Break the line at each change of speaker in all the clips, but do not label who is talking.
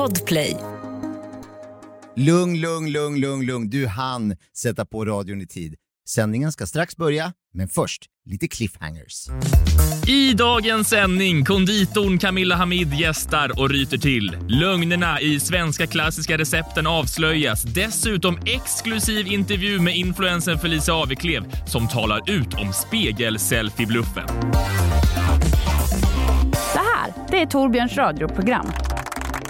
Podplay.
Lugn, lugn, lugn, lugn, lugn. Du hann sätta på radion i tid. Sändningen ska strax börja, men först lite cliffhangers.
I dagens sändning konditorn Camilla Hamid gästar och ryter till. Lögnerna i svenska klassiska recepten avslöjas. Dessutom exklusiv intervju med influensen Felicia Aveklev som talar ut om spegel-selfie-bluffen.
Det här, det är Torbjörns radioprogram.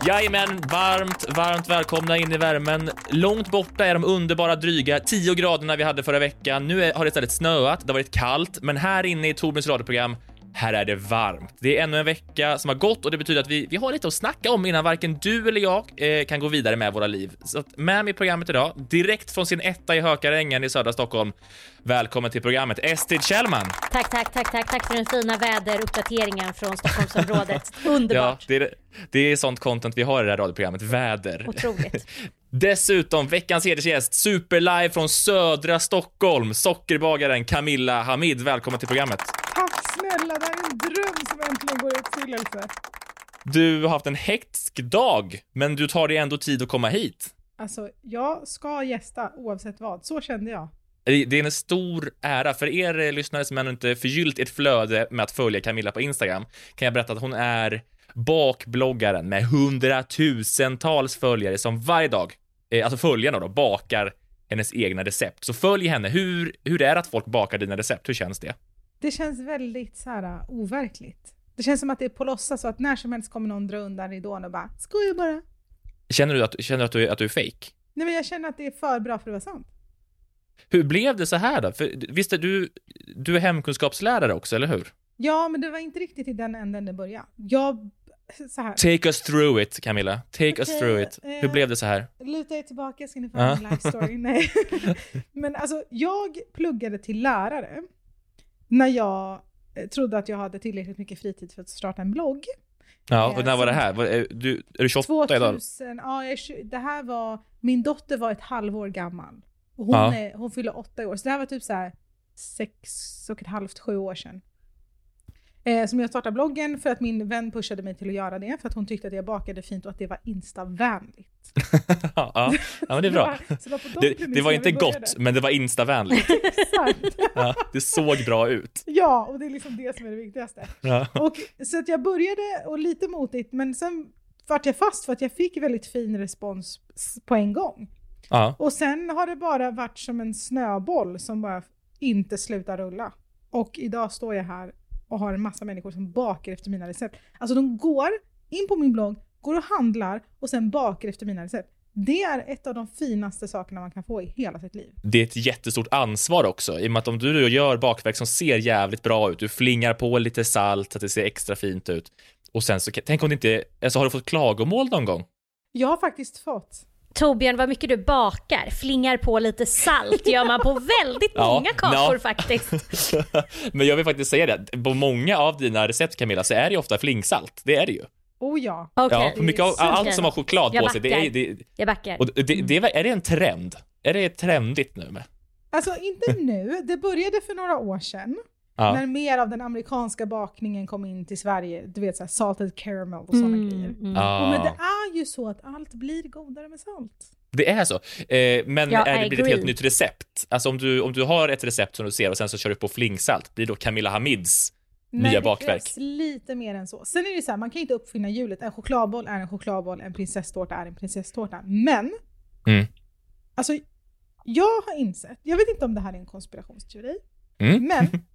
Jajamän, varmt, varmt välkomna in i värmen. Långt borta är de underbara dryga 10 graderna vi hade förra veckan. Nu är, har det istället snöat, det har varit kallt, men här inne i Torbjörns radioprogram här är det varmt. Det är ännu en vecka som har gått och det betyder att vi, vi har lite att snacka om innan varken du eller jag eh, kan gå vidare med våra liv. Så att med mig i programmet idag, direkt från sin etta i Hökarängen i södra Stockholm. Välkommen till programmet, Estrid Kjellman.
Tack, tack, tack, tack, tack för den fina väderuppdateringen från Stockholmsområdet. Underbart.
Ja, det, är, det är sånt content vi har i det här radioprogrammet, väder.
Otroligt.
Dessutom veckans hedersgäst, superlive från södra Stockholm, sockerbagaren Camilla Hamid. Välkommen till programmet.
Tack snälla, det här är en dröm som äntligen går i uppfyllelse.
Du har haft en hektisk dag, men du tar dig ändå tid att komma hit.
Alltså, jag ska gästa oavsett vad, så kände jag.
Det är en stor ära. För er eh, lyssnare som ännu inte förgyllt ert flöde med att följa Camilla på Instagram kan jag berätta att hon är bakbloggaren med hundratusentals följare som varje dag, eh, alltså följarna då, bakar hennes egna recept. Så följ henne. Hur, hur är det att folk bakar dina recept? Hur känns det?
Det känns väldigt så här uh, overkligt. Det känns som att det är på låtsas så att när som helst kommer någon dra undan ridån och bara skojar bara.
Känner du att, känner du att, du, att du är fake?
Nej men jag känner att det är för bra för att vara sant.
Hur blev det så här då? För visst är du, du är hemkunskapslärare också, eller hur?
Ja, men det var inte riktigt i den änden det började. Jag, så här.
Take us through it, Camilla. Take us
Okej,
through it.
eh,
Hur blev det så här?
Luta er tillbaka ska ni få
Ja.
en life story. Nej. Men alltså, jag pluggade till lärare när jag eh, trodde att jag hade tillräckligt mycket fritid för att starta en blogg.
Ja,
eh,
och när var det här? Du, är du 28 idag?
2000, ja, jag, är det här var, min dotter var ett halvår gammal. Och hon,
Ja.
är, hon fyller åtta år, så det här var typ så här sex och ett halvt, sju år sedan. Eh, som jag startade bloggen för att min vän pushade mig till att göra det, för att hon tyckte att jag bakade fint och att det var instavänligt.
ja, ja, men det är bra.
Det var, de
Det, det var inte gott, men det var instavänligt.
Exakt.
Ja, det såg bra ut.
Ja, och det är liksom det som är det viktigaste.
Ja.
Och, så att jag började, och lite motigt, men sen vart jag fast för att jag fick väldigt fin respons på en gång.
Ja.
Och sen har det bara varit som en snöboll som bara inte slutar rulla. Och idag står jag här och har en massa människor som bakar efter mina recept. Alltså de går in på min blogg, går och handlar och sen bakar efter mina recept. Det är ett av de finaste sakerna man kan få i hela sitt liv.
Det är ett jättestort ansvar också, i och med att om du gör bakverk som ser jävligt bra ut, du flingar på lite salt så att det ser extra fint ut, och sen så, tänk om det inte, alltså har du fått klagomål någon gång?
Jag har faktiskt fått
Torbjörn, vad mycket du bakar. Flingar på lite salt gör man på väldigt
Ja,
många kakor
ja.
faktiskt.
Men jag vill faktiskt säga det, på många av dina recept Camilla så är det ofta flingsalt, det är det ju.
Oh ja.
Okej,
Ja, mycket av, allt som har choklad
Jag
på sig, det är, det,
jag backar.
och det, det, är, är det en trend? Är det trendigt nu med?
Alltså inte nu, det började för några år sedan.
Ja.
När mer av den amerikanska bakningen kom in till Sverige. Du vet såhär salted caramel och sådana grejer.
mm.
Ja.
Och men det är ju så att allt blir godare med salt.
Det är så. Eh, men
Ja,
är det, blir det ett helt nytt recept? Alltså om du, om du har ett recept som du ser och sen så kör du på flingsalt, blir då Camilla Hamids
Nej,
nya
det
bakverk?
krävs lite mer än så. Sen är det så här, man kan inte uppfinna hjulet. En chokladboll är en chokladboll, en prinsesstårta är en prinsesstårta. Men,
Mm.
alltså jag har insett, jag vet inte om det här är en konspirationsteori,
Mm.
men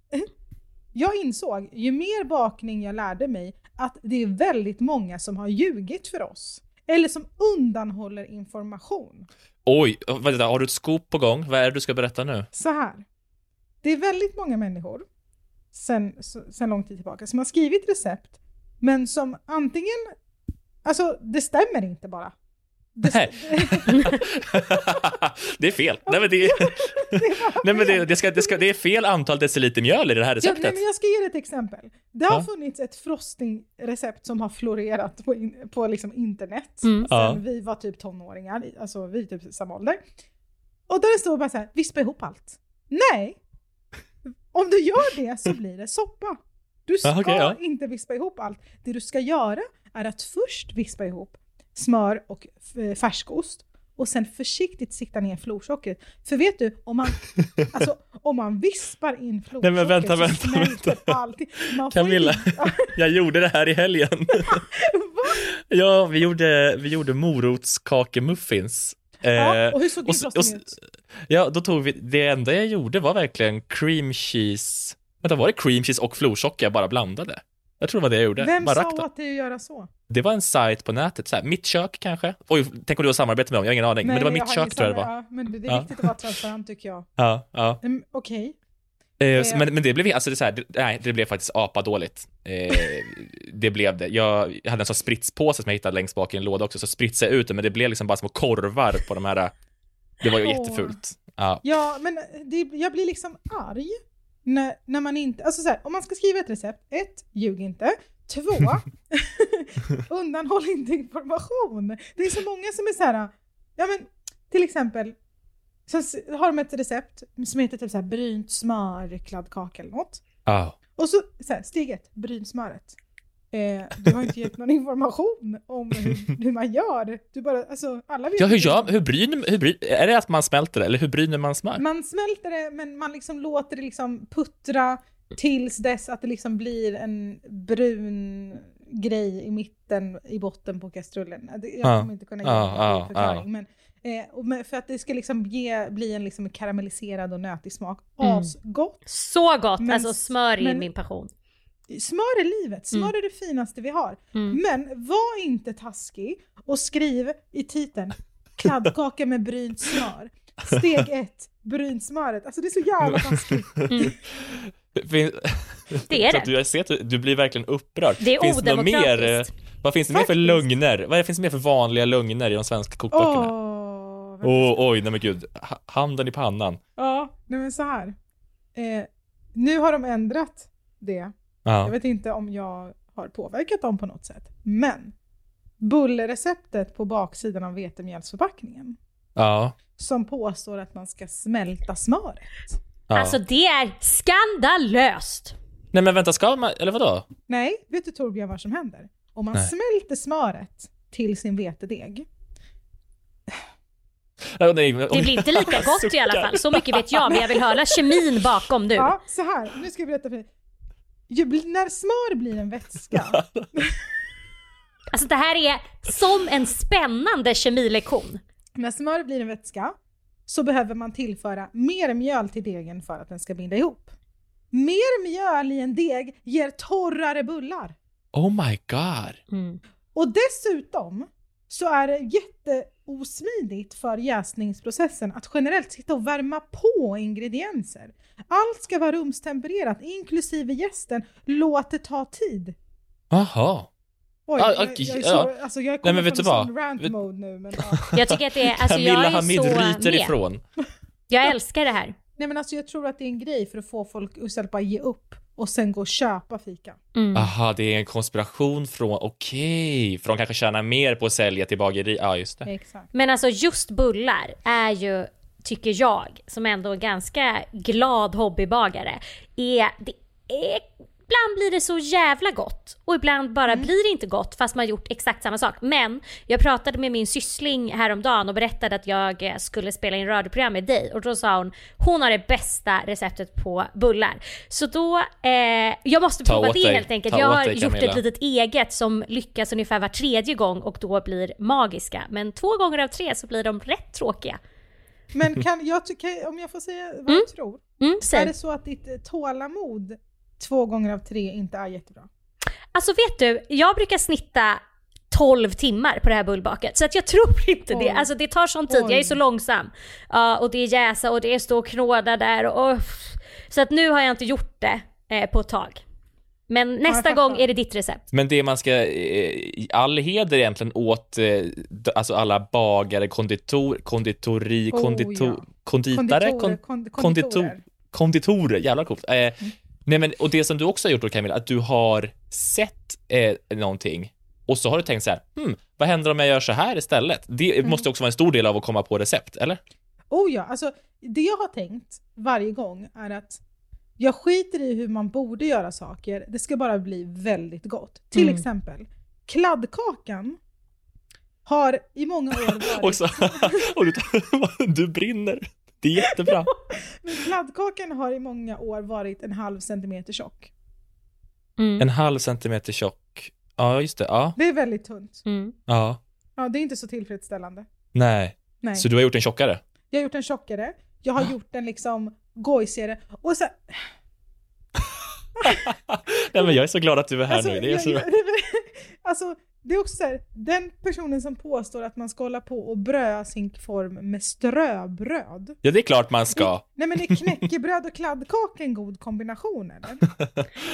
jag insåg ju mer bakning jag lärde mig att det är väldigt många som har ljugit för oss. Eller som undanhåller information.
Oj, vänta, har du ett scoop på gång? Vad är det du ska berätta nu?
Så här. Det är väldigt många människor sen, sen lång tid tillbaka som har skrivit recept men som antingen, alltså det stämmer inte bara. Det,
Nej. det är fel. Nej men, det, nej, men det, ska, det, ska, det är fel antal deciliter mjöl i det här
Ja,
receptet.
nej, men jag ska ge dig ett exempel. Det har
Ja.
funnits ett frostingrecept som har florerat på, in, på liksom internet
Mm.
sen
Ja.
vi var typ tonåringar, alltså vi är typ samma ålder. Och där det står bara så här, vispa ihop allt. Nej! Om du gör det så blir det soppa. Du ska
Ja, okej, ja.
inte vispa ihop allt. Det du ska göra är att först vispa ihop, smör och eh, färskost. Och sen försiktigt sikta ner florsockret. För vet du, om man, alltså, om man vispar in
Nej,
florsockret
men vänta,
så
vänta,
smälter
vänta.
allting. Man
Camilla,
ju-
jag gjorde det här i helgen. ja, vi gjorde, vi gjorde morotskakemuffins.
Ja,
Eh,
och hur såg
och s-
ut?
Ja, då tog vi, det enda jag gjorde var verkligen cream cheese. Vänta, var det cream cheese och florsocker jag bara blandade? Jag tror det var det jag gjorde.
Vem
bara
sa åt dig att göra så?
Det var en sajt på nätet, så här, mitt kök kanske? Oj, tänk om du har samarbete med dem, jag har ingen aning. men det var mitt kök tror jag det var.
Ja, men det är
Ja.
viktigt att vara transparent tycker jag.
Ja, ja.
Mm, Okej.
Eh, så- men, men det blev, alltså det, så här, det, nej, det blev faktiskt apadåligt. Eh, det blev det. Jag hade en sån spritspåse som jag hittade längst bak i en låda också, så spritsade jag ut det, men det blev liksom bara små korvar på de här. Det var ju
Åh.
jättefult. Ja.
Ja, men det, jag blir liksom arg när, när man inte, alltså så här, om man ska skriva ett recept, ett, ljug inte. Två, undanhåll inte information. Det är så många som är så här, ja men till exempel, så har de ett recept som heter typ så här brynt smör, kladdkaka eller något.
Ja.
Och så, så här, steg ett, bryn smöret. Eh, du har inte gett någon information om hur, hur man gör. Du bara, alltså alla vet
Ja, hur gör, hur bryner, hur bryner, är det att man smälter det, eller hur bryner man smör?
Man smälter det men man liksom låter det liksom puttra tills dess att det liksom blir en brun grej i mitten, i botten på kastrullen. Jag
Ja.
kommer inte kunna ge
Ja,
en förklaring.
ja.
Men, eh, för att det ska liksom ge, bli en liksom karamelliserad och nötig smak.
Mm.
Asgott!
Så gott!
Men-
alltså smör är
men-
min passion.
Smör är livet, smör är det finaste vi har.
Mm.
Men var inte taskig och skriv i titeln kladdkaka med brynt smör. Steg ett, brynt smöret. Alltså det är så jävla taskigt.
Fin-
Det är det.
du, jag ser att du, du blir verkligen upprörd.
Det är
finns det mer, eh,
odemokratiskt.
vad finns det mer för
Faktiskt.
lögner? Vad finns det mer för vanliga lögner i de svenska kokböckerna?
Åh,
Åh, oj, nej men gud. Ha- Handen i pannan.
Ja, nej men så här. Eh, nu har de ändrat det. Jag
Ja.
vet inte om jag har påverkat dem på något sätt. Men bullerreceptet på baksidan av vetemjölsförpackningen
Ja.
som påstår att man ska smälta smöret.
ja.
Alltså det är skandalöst!
Nej men vänta, ska man, eller vadå?
Nej, vet du Torbjörn vad som händer? Om man
Nej.
smälter smöret till sin vetedeg.
Det blir inte lika gott i alla fall, så mycket vet jag, men jag vill höra kemin bakom nu.
Ja, så här. Nu ska jag berätta för dig. Ju, när smör blir en vätska
Alltså det här är som en spännande kemilektion.
När smör blir en vätska så behöver man tillföra mer mjöl till degen för att den ska binda ihop. Mer mjöl i en deg ger torrare bullar.
Oh my god.
Mm.
Och dessutom så är det jätteosmidigt för jäsningsprocessen att generellt sitta och värma på ingredienser. Allt ska vara rumstempererat, inklusive jästen. Låt det ta tid.
Jaha.
Oj, jag,
okej,
jag, är så,
ja.
alltså jag
Nej,
kommer
men
från sån rant mode nu. Men, ja.
Jag tycker att det är, alltså
Camilla
jag är
Hamid
så
ryter
med.
ifrån.
Jag älskar det här.
Nej men alltså jag tror att det är en grej för att få folk istället bara ge upp och sen gå och köpa fika.
Mm.
Aha, det är en konspiration från, okej, för de kanske tjänar mer på att sälja till bageri. Ja, just det.
Exakt.
Men alltså just bullar är ju, tycker jag, som ändå är ganska glad hobbybagare, är, det är, ibland blir det så jävla gott och ibland bara blir det inte gott fast man gjort exakt samma sak. Men jag pratade med min syssling häromdagen och berättade att jag eh, skulle spela in radioprogram med dig och då sa hon hon har det bästa receptet på bullar. Så då, eh, jag måste
Ta
prova det
dig.
helt enkelt.
Ta
Jag har
dig,
gjort ett litet eget som lyckas ungefär var tredje gång och då blir magiska. Men två gånger av tre så blir de rätt tråkiga.
Men kan jag tycka, om jag får säga vad jag tror.
Mm,
Är det så att ditt eh, tålamod två gånger av tre inte är jättebra?
Alltså vet du, jag brukar snitta 12 timmar på det här bullbaket. Så att jag tror inte det.
Oj.
Alltså det tar sån tid,
Oj.
jag är så långsam. Ja, och det är jäsa och det är stå och knåda där och. Så att nu har jag inte gjort det eh, på ett tag. Men nästa gång är det ditt recept.
Men det man ska, eh, all heder egentligen åt, eh, alltså alla bagare, konditor, konditori,
Oh,
konditor,
ja.
konditare,
Konditorer,
kon,
kond-
konditor,
konditorer.
konditorer, jävla coolt. Eh, Nej men, och det som du också har gjort då Camilla, att du har sett eh, någonting och så har du tänkt så här, hmm, vad händer om jag gör så här istället? Det
Mm.
måste också vara en stor del av att komma på recept, eller?
Oh ja, alltså det jag har tänkt varje gång är att jag skiter i hur man borde göra saker, det ska bara bli väldigt gott. Till
Mm.
exempel, kladdkakan har i många år varit...
Och, så, och du, du brinner. Det är jättebra.
Men kladdkakan har i många år varit en halv centimeter tjock.
Mm.
En halv centimeter tjock. Ja, just det. Ja.
Det är väldigt tunt.
Mm.
Ja.
Ja, det är inte så tillfredsställande.
Nej.
Nej.
Så du har gjort den tjockare?
Jag har gjort den tjockare, jag har gjort den liksom gojsigare och sen...
Nej men jag är så glad att du är här
Alltså,
nu. Det är
jag-
så
alltså, det är också så här, den personen som påstår att man ska hålla på och bröa sin form med ströbröd.
Ja, det är klart man ska.
Nej men är knäckebröd och kladdkaka en god kombination eller?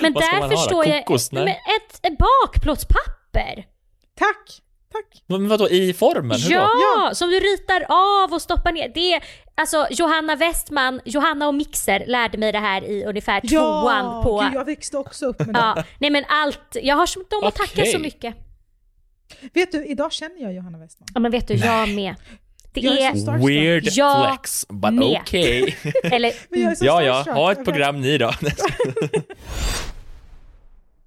Men där förstår jag...
Kokos? Nej.
Men ett, ett bakplåtspapper!
Tack! Tack!
Men vadå, i formen? Hur
Ja,
då?
som du ritar av och stoppar ner. Det är, alltså Johanna Westman, Johanna och Mixer lärde mig det här i ungefär tvåan på...
Gud, jag växte också upp med det.
Ja, nej men allt, jag har dem att tacka
Okej.
så mycket.
Vet du, idag känner jag Johanna Westman.
Ja men vet du, jag med. Det
Jag är
är.
Weird
Jag
flex, but
med.
okay.
eller
Men jag är så
ja, ja, ha ett
Okej.
program ni då.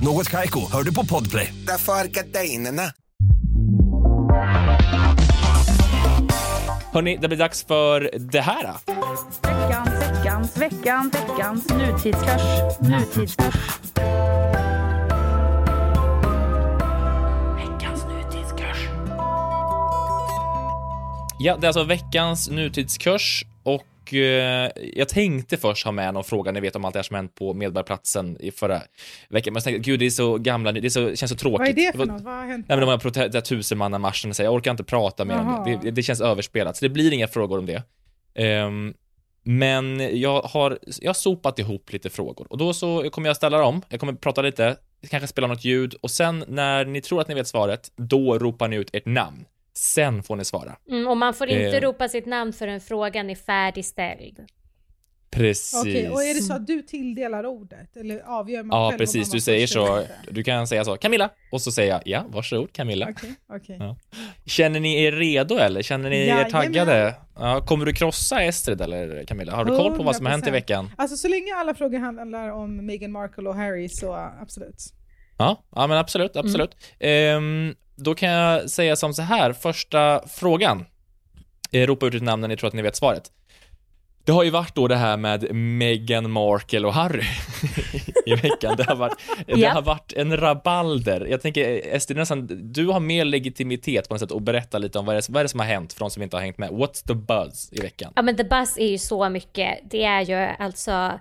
Något Kaiko, hör du på Podplay.
Därför är gardinerna.
Hörni, det blir dags för det här. då.
Veckans, veckans, veckans, veckans nutidskurs. Nutidskurs. Veckans nutidskurs.
Ja, det är alltså veckans nutidskurs och eh, jag tänkte först ha med någon fråga, ni vet om allt det här som hänt på Medborgarplatsen i förra veckan, men jag tänkte, gud det är så gamla, det är så, känns så tråkigt.
Vad är det för något? Vad har hänt?
Nej men de här prote- tusenmannamarschen, jag orkar inte prata mer om det. det. Det känns överspelat, så det blir inga frågor om det. Ehm, men jag har, jag har sopat ihop lite frågor och då så kommer jag ställa dem, jag kommer prata lite, kanske spela något ljud och sen när ni tror att ni vet svaret, då ropar ni ut ert namn. Sen får ni svara.
mm, och man får inte
Eh.
ropa sitt namn förrän frågan är färdigställd.
Precis.
Okej, och är det så att du tilldelar ordet? Eller avgör man
Ja,
själv
precis.
man
Du säger så. Du kan säga så, Camilla, och så säger jag, ja, varsågod Camilla.
Okej, okej.
Ja. Känner ni er redo eller? Känner ni er
Jajamän.
taggade? Ja, kommer du krossa Estrid eller Camilla? Har du koll på vad som har hänt i
100%.
veckan?
Alltså så länge alla frågor handlar om Meghan Markle och Harry så absolut.
Ja, ja men absolut, absolut. Ehm, då kan jag säga som så här, första frågan. Eh, ropa ut ett namn när ni tror att ni vet svaret. Det har ju varit då det här med Meghan Markle och Harry i veckan. Det har varit, det har varit en rabalder. Jag tänker, Ester, nästan, du har mer legitimitet på något sätt att berätta lite om vad det, vad är det som har hänt för de som inte har hängt med. What's the buzz i veckan?
Ja men The Buzz är ju så mycket. Det är ju alltså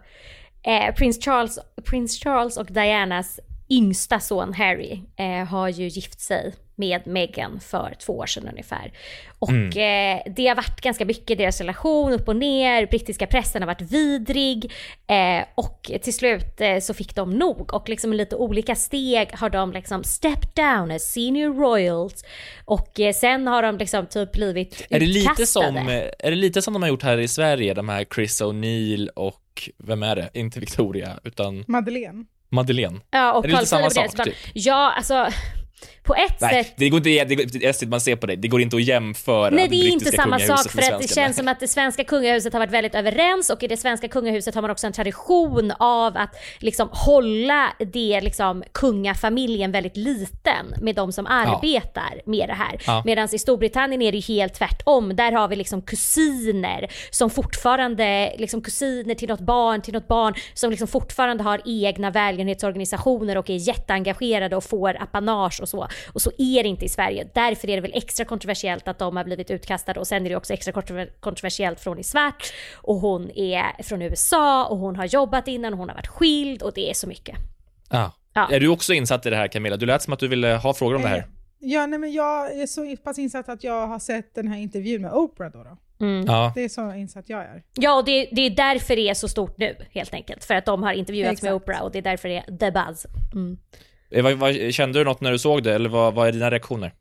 eh, Prins, Charles, Prins Charles och Dianas yngsta son Harry eh, har ju gift sig med Meghan för två år sedan ungefär. Och eh, det har varit ganska mycket deras relation upp och ner, brittiska pressen har varit vidrig eh, och till slut eh, så fick de nog och liksom i lite olika steg har de liksom stepped down as senior royals och eh, sen har de liksom typ blivit
Är det, lite
utkastade.
som, eh, är det lite som de har gjort här i Sverige, de här Chris O'Neill och, vem är det? Inte Victoria, utan
Madeleine.
Madeleine.
Ja, och
Är det lite
Carl
samma
Philip
sak, typ?
Ja, alltså på ett
Nej,
sätt
det går inte, det går, Estrid, man ser på dig, det går inte att jämföra
Nej det är inte samma sak för att det känns som att det svenska kungahuset har varit väldigt överens och i det svenska kungahuset har man också en tradition av att liksom hålla det liksom kungafamiljen väldigt liten med de som arbetar med det här.
Ja.
Medan i Storbritannien är det ju helt tvärtom. Där har vi liksom kusiner som fortfarande, liksom kusiner till något barn, till något barn som liksom fortfarande har egna välgörenhetsorganisationer och är jätteengagerade och får apanage och så. Och så är det inte i Sverige. Därför är det väl extra kontroversiellt att de har blivit utkastade och sen är det också extra kontrover- kontroversiellt från i svart och hon är från USA och hon har jobbat innan och hon har varit skild och det är så mycket.
Ja.
Ja.
Är du också insatt i det här Camilla? Du lät som att du ville ha frågor om det
Eh,
här.
Ja, nej men jag är så pass insatt att jag har sett den här intervjun med Oprah då. då.
Ja.
Det är så insatt jag är.
Ja, och det, det är därför det är så stort nu helt enkelt. För att de har intervjuats med
Exakt.
Oprah och det är därför det är the buzz. Mm.
Eh, Vad, vad, kände du något när du såg det, eller vad, vad är dina reaktioner?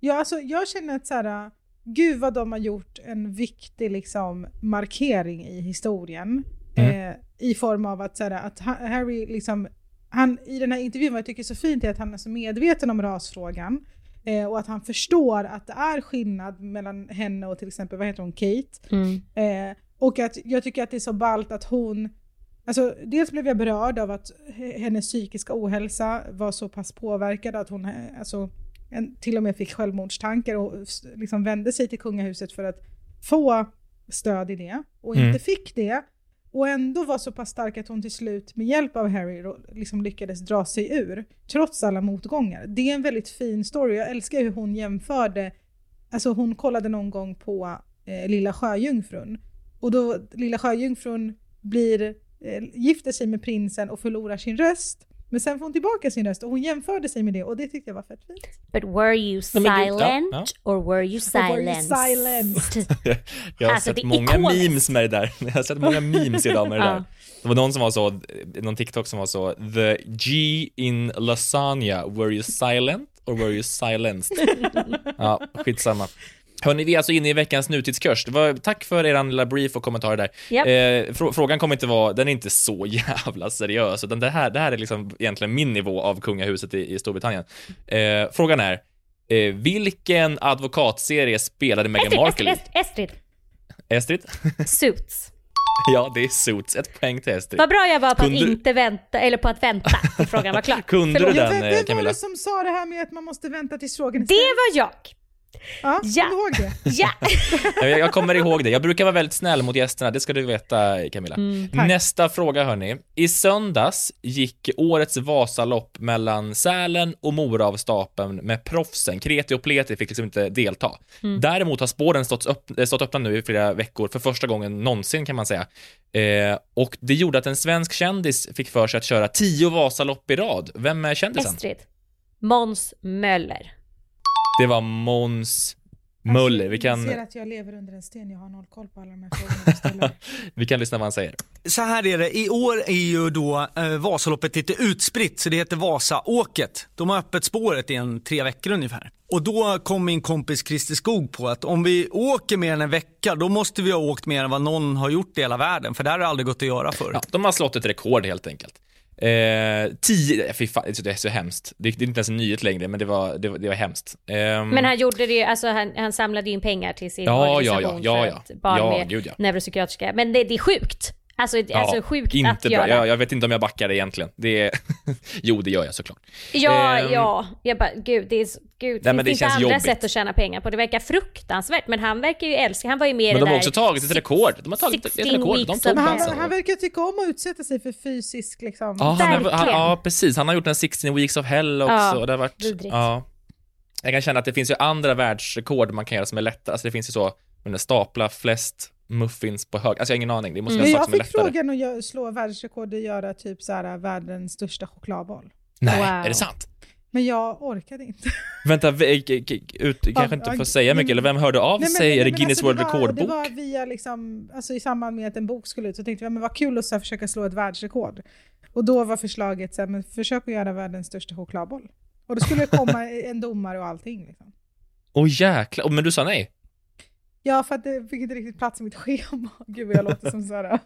Ja, alltså jag känner att så här, gud vad de har gjort en viktig liksom, markering i historien.
Mm.
Eh, I form av att, så här, att Ha- Harry liksom, han, i den här intervjun, vad jag tycker är så fint är att han är så medveten om rasfrågan. Eh, och att han förstår att det är skillnad mellan henne och till exempel, vad heter hon, Kate.
Mm.
Eh, och att jag tycker att det är så ballt att hon, alltså dels blev jag berörd av att hennes psykiska ohälsa var så pass påverkad att hon alltså, en, till och med fick självmordstankar och liksom vände sig till kungahuset för att få stöd i det och
Mm.
inte fick det. Och ändå var så pass stark att hon till slut med hjälp av Harry liksom lyckades dra sig ur, trots alla motgångar. Det är en väldigt fin story. Jag älskar hur hon jämförde, alltså hon kollade någon gång på eh, Lilla Sjöjungfrun. Och då Lilla Sjöjungfrun blir, gifter sig med prinsen och förlorar sin röst. Men sen får hon tillbaka sin röst och hon jämförde sig med det och det tyckte jag var fett fint.
But were you
gud, ja,
silent
ja.
or were you
were you
silenced?
silenced?
Jag har
Alltså,
sett många
ikoniskt.
memes med det där. Jag har sett många memes idag med det där. Det var någon som var så, någon TikTok som var så, the G in lasagna, were you silent or were you silenced? ja, skitsamma. Hörni, vi är alltså inne i veckans nutidskurs. Var, tack för er lilla brief och kommentarer där.
Japp.
Eh, frå- frågan kommer inte vara, den är inte så jävla seriös, utan det här, det här är liksom egentligen min nivå av kungahuset i, i Storbritannien. Eh, frågan är, eh, vilken advokatserie spelade Meghan
Estrid,
Markle i?
Estrid, Estrid,
Estrid?
Suits.
Ja, det är Suits. Ett poäng till Estrid.
Vad bra jag var på
Kunde-
att inte vänta, eller på att vänta frågan var klar.
Kunde
Förlåt.
du den,
vem,
eh,
vem var
Camilla?
det som sa det här med att man måste vänta tills frågan är
Det var jag!
Ja,
Ja.
kom ihåg det?
Ja!
Jag, jag kommer ihåg det. Jag brukar vara väldigt snäll mot gästerna, det ska du veta Camilla.
Mm.
Nästa fråga hörni. I söndags gick årets Vasalopp mellan Sälen och Mora av stapeln med proffsen. Kreti och Pleti fick liksom inte delta.
Mm.
Däremot har spåren stått, upp, eh, stått öppna nu i flera veckor, för första gången någonsin kan man säga. Eh, och det gjorde att en svensk kändis fick för sig att köra tio Vasalopp i rad. Vem är kändisen?
Estrid. Måns Möller.
Det var Måns Möller. Vi
Jag ser
kan,
att jag lever under en sten, jag har noll koll på alla de här frågorna
vi kan lyssna vad han säger.
Så här är det, i år är ju då eh, Vasaloppet lite utspritt så det heter Vasaåket. De har öppet spåret i en tre veckor ungefär. Och då kom min kompis Christer Skog på att om vi åker mer än en vecka då måste vi ha åkt mer än vad någon har gjort i hela världen för det här har aldrig gått att göra förr.
Ja, de har slått ett rekord helt enkelt. Eh, tio, fy fan, det är så hemskt. Det, det är inte ens en nyhet längre, men det var, det var, det var hemskt. Ehm,
Men han gjorde det alltså han, han samlade in pengar till sin
Ja,
organisation
ja, ja,
för
ja,
att barn
ja,
med
gud, ja.
neuropsykiatriska. Men det, det är sjukt. Alltså,
ja,
alltså sjukt
inte
att
bra.
göra.
Jag, jag vet inte om jag backar det egentligen. Det är... jo, det gör jag såklart.
Ja,
Ehm,
ja. Jag bara, gud, det är, så- gud,
Nej,
finns
men
det
det
inte
känns
andra
jobbigt.
sätt att tjäna pengar på? Det verkar fruktansvärt, men han verkar ju älska, han var ju med i
Men
det
de har också tagit ett rekord. De har tagit ett
16
rekord. De tog
han, han verkar tycka om att utsätta sig för fysisk liksom...
Ja, han har, han, ja, precis. Han har gjort en 16 weeks of hell också.
Ja,
och det har varit,
vidrigt.
ja. Jag kan känna att det finns ju andra världsrekord man kan göra som är lättare. Alltså det finns ju så, stapla flest muffins på hög. Alltså jag har ingen aning. Det måste
Men
vara
jag fick
lättare.
frågan att slå världsrekord och göra typ så här världens största chokladboll.
Nej,
Wow.
är det sant?
Men jag orkade inte.
Vänta, k- ut, kanske inte
ja,
får säga mycket, eller vem hörde av
Nej,
sig?
nej,
är det Guinness
alltså,
World
det var-
Record-bok?
Det var via liksom, alltså i samband med att en bok skulle ut så tänkte jag, men vad kul att så här, försöka slå ett världsrekord. Och då var förslaget så här, men försök att göra världens största chokladboll. Och då skulle det komma en domare och allting. Liksom.
Åh jäklar, Oh, men du sa nej?
Ja, för att det fick inte riktigt plats i mitt schema. Gud vad jag låter som såhär.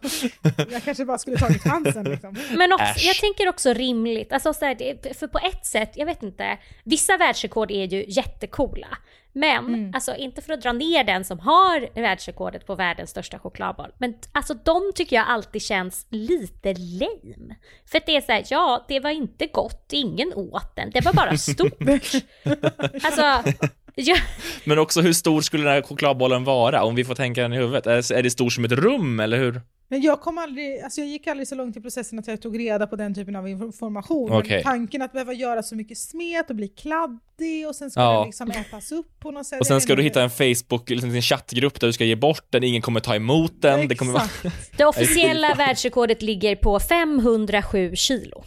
Jag kanske bara skulle tagit chansen liksom.
Men också, jag tänker också rimligt, alltså så här, för på ett sätt, jag vet inte, vissa världsrekord är ju jättekola. Men,
Mm.
alltså inte för att dra ner den som har världsrekordet på världens största chokladboll, men alltså de tycker jag alltid känns lite lame. För att det är så här, ja, det var inte gott, ingen åt den, det var bara stort. alltså, ja,
Men också hur stor skulle den här chokladbollen vara? Om vi får tänka den i huvudet. Är, är det stor som ett rum, eller hur?
Men jag kom aldrig, alltså jag gick aldrig så långt i processen att jag tog reda på den typen av information. Men tanken att behöva göra så mycket smet och bli kladdig och sen ska
Ja.
den liksom ätas upp på något sätt.
Och sen ska du hitta en Facebook, liksom en chattgrupp där du ska ge bort den, ingen kommer ta emot den. Det kommer vara...
Det officiella världsrekordet ligger på 507 kilo.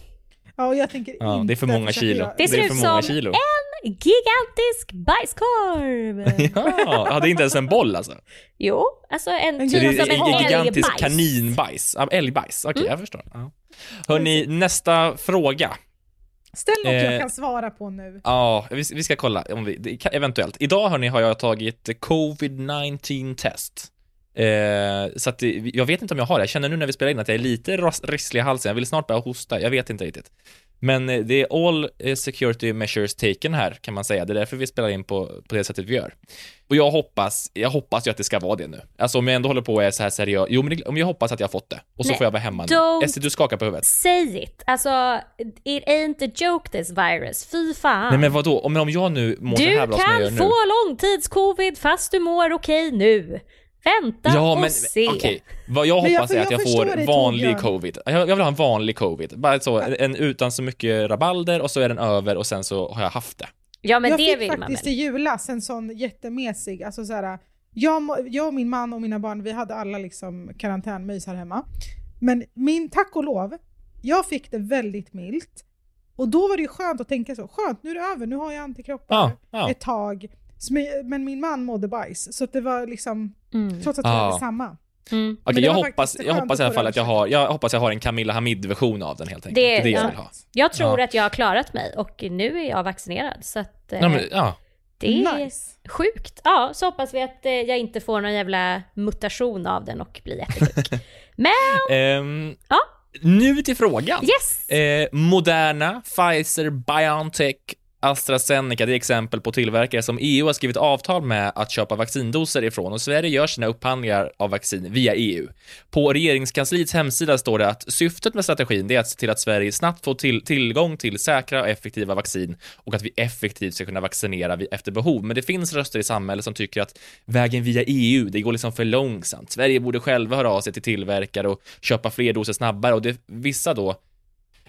Ja, och jag tänker
Ja,
inte
det är för många kilo.
Det ser
är
ut
för många
som
kilo.
en gigantisk bajskorv.
Ja, är inte ens en boll alltså.
Jo, alltså en
En
typ
är
som en
en gigantisk
älgbajs.
kaninbajs. Älgbajs, okej
Mm.
jag förstår. Ja. Hörni, nästa fråga.
Ställ något
Eh,
jag kan svara på nu.
Ja, vi, vi ska kolla om vi, det, eventuellt. Idag hörni har jag tagit covid-19 test. Eh, så att det, jag vet inte om jag har det. Jag känner nu när vi spelar in att jag är lite ros- risslig i halsen. Jag vill snart börja hosta. Jag vet inte riktigt. Men eh, det är all eh, security measures taken här kan man säga. Det är därför vi spelar in på, på det sättet vi gör. Och jag hoppas, jag hoppas ju att det ska vara det nu. Alltså om jag ändå håller på och är så här seriös. Jo, men om jag hoppas att jag har fått det. Och så
Nej,
får jag vara hemma nu. Esti, du skakar på huvudet.
Say it! Alltså, it ain't a joke this virus. Fy fan.
Nej men vadå, om, om jag nu mår så
du
här bra som jag gör
kan
nu.
få långtidscovid fast du mår okej nu. Vänta
Ja,
och
men
se.
okej. Vad jag
Men jag-
hoppas är
jag
att jag
förstår
får vanlig
Torbjörn.
covid. Jag, jag vill ha en vanlig covid. Bara så, en utan så mycket rabalder och så är den över och sen så har jag haft det.
Ja men
jag
det
fick faktiskt i julas en sån jättemesig, alltså så här, jag, jag och min man och mina barn, vi hade alla liksom karantänmys här hemma. Men min, tack och lov, jag fick det väldigt milt. Och då var det ju skönt att tänka så, skönt nu är det över, nu har jag antikroppar
Ja, ja.
ett tag. Men min man mådde bajs, så att det var liksom,
Mm.
trots att vi
Ja.
hade samma.
Mm.
Det
jag hoppas, jag hoppas i alla fall att jag har, jag hoppas jag har en Camilla Hamid-version av den helt enkelt.
Det-
Det är det jag
ja.
vill ha.
Jag tror
Ja.
att jag har klarat mig och nu är jag vaccinerad så att eh,
Ja, men, ja.
det är
Nice.
sjukt. Ja, så hoppas vi att eh, jag inte får någon jävla mutation av den och blir jättesjuk. men
Ehm,
Ja.
Nu till frågan.
yes!
Eh, Moderna, Pfizer, BioNTech, AstraZeneca, det är exempel på tillverkare som EU har skrivit avtal med att köpa vaccindoser ifrån och Sverige gör sina upphandlingar av vaccin via EU. På regeringskansliets hemsida står det att syftet med strategin är att se till att Sverige snabbt får till, tillgång till säkra och effektiva vaccin och att vi effektivt ska kunna vaccinera efter behov. Men det finns röster i samhället som tycker att vägen via EU, det går liksom för långsamt. Sverige borde själva höra av sig till tillverkare och köpa fler doser snabbare och det, vissa då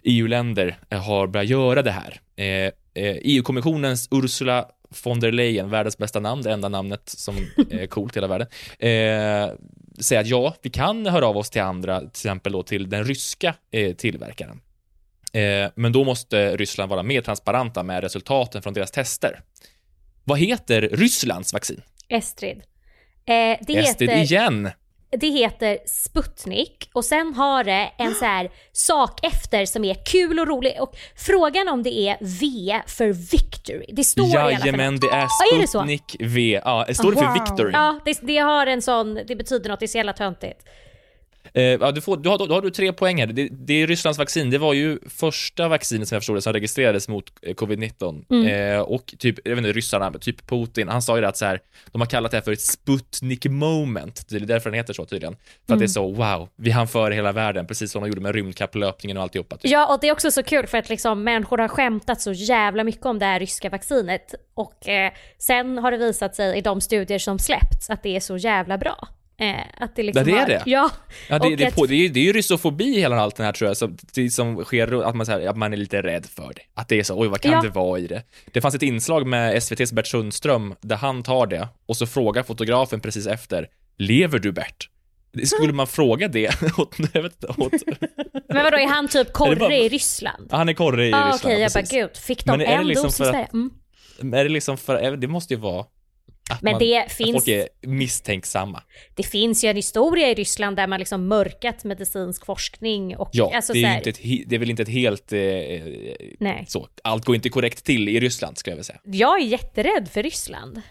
EU-länder eh, har börjat göra det här. Eh, eh, EU-kommissionens Ursula von der Leyen, världens bästa namn, det enda namnet som är coolt i hela världen, eh, säger att ja, vi kan höra av oss till andra, till exempel då till den ryska eh, tillverkaren. Eh, men då måste Ryssland vara mer transparenta med resultaten från deras tester. Vad heter Rysslands vaccin?
Estrid. Eh, det,
Estrid
heter,
igen.
Det heter Sputnik och sen har det en så här sak efter som är kul och rolig och frågan om det är V för victory. Det står i alla fall.
Jajamän, det är
Ja, är det?
Sputnik V. Ja, står det för
Wow.
Victory?
Ja, det, det har en sån, det betyder något, det är så jävla töntigt.
Eh, du får, du har, då har du tre poäng här. Det, det är Rysslands vaccin. Det var ju första vaccinet som jag förstod det som registrerades mot eh, covid-19.
Mm.
Eh, och typ, jag vet inte, ryssarna, typ Putin, han sa ju det att så här, de har kallat det här för ett Sputnik moment. Det är därför den heter så tydligen. För att det är så, wow, vi hann före hela världen, precis som de gjorde med rymdkapplöpningen och alltihopa. Typ.
Ja, och det är också så kul för att liksom människor har skämtat så jävla mycket om det här ryska vaccinet. Och eh, sen har det visat sig i de studier som släppts att det är så jävla bra. Eh, att det liksom
Ja, det är
har,
det.
Ja.
Ja, det, det,
att-
på, det, är, det är ju rysofobi hela allt det här tror jag, som, det som sker, att man, så här, att man är lite rädd för det. Att det är så, oj vad kan
Ja.
det vara i det? Det fanns ett inslag med SVTs Bert Sundström där han tar det och så frågar fotografen precis efter, lever du Bert? Skulle man fråga det åt, jag vet inte, åt,
Men vadå, är han typ korre
bara-
i Ryssland?
han är korre i
Ja,
Ryssland.
okej, jag bara gud, fick de
Men är det
en
liksom
dos i Sverige? Mm.
Är det liksom för, det måste ju vara att,
Men
man,
det finns-
folk är misstänksamma.
Det finns ju en historia i Ryssland där man liksom mörkat medicinsk forskning och
Ja,
alltså
det, är
här,
inte ett, det är väl inte ett helt, eh,
Nej.
så, allt går inte korrekt till i Ryssland ska jag väl säga.
Jag är jätterädd för Ryssland.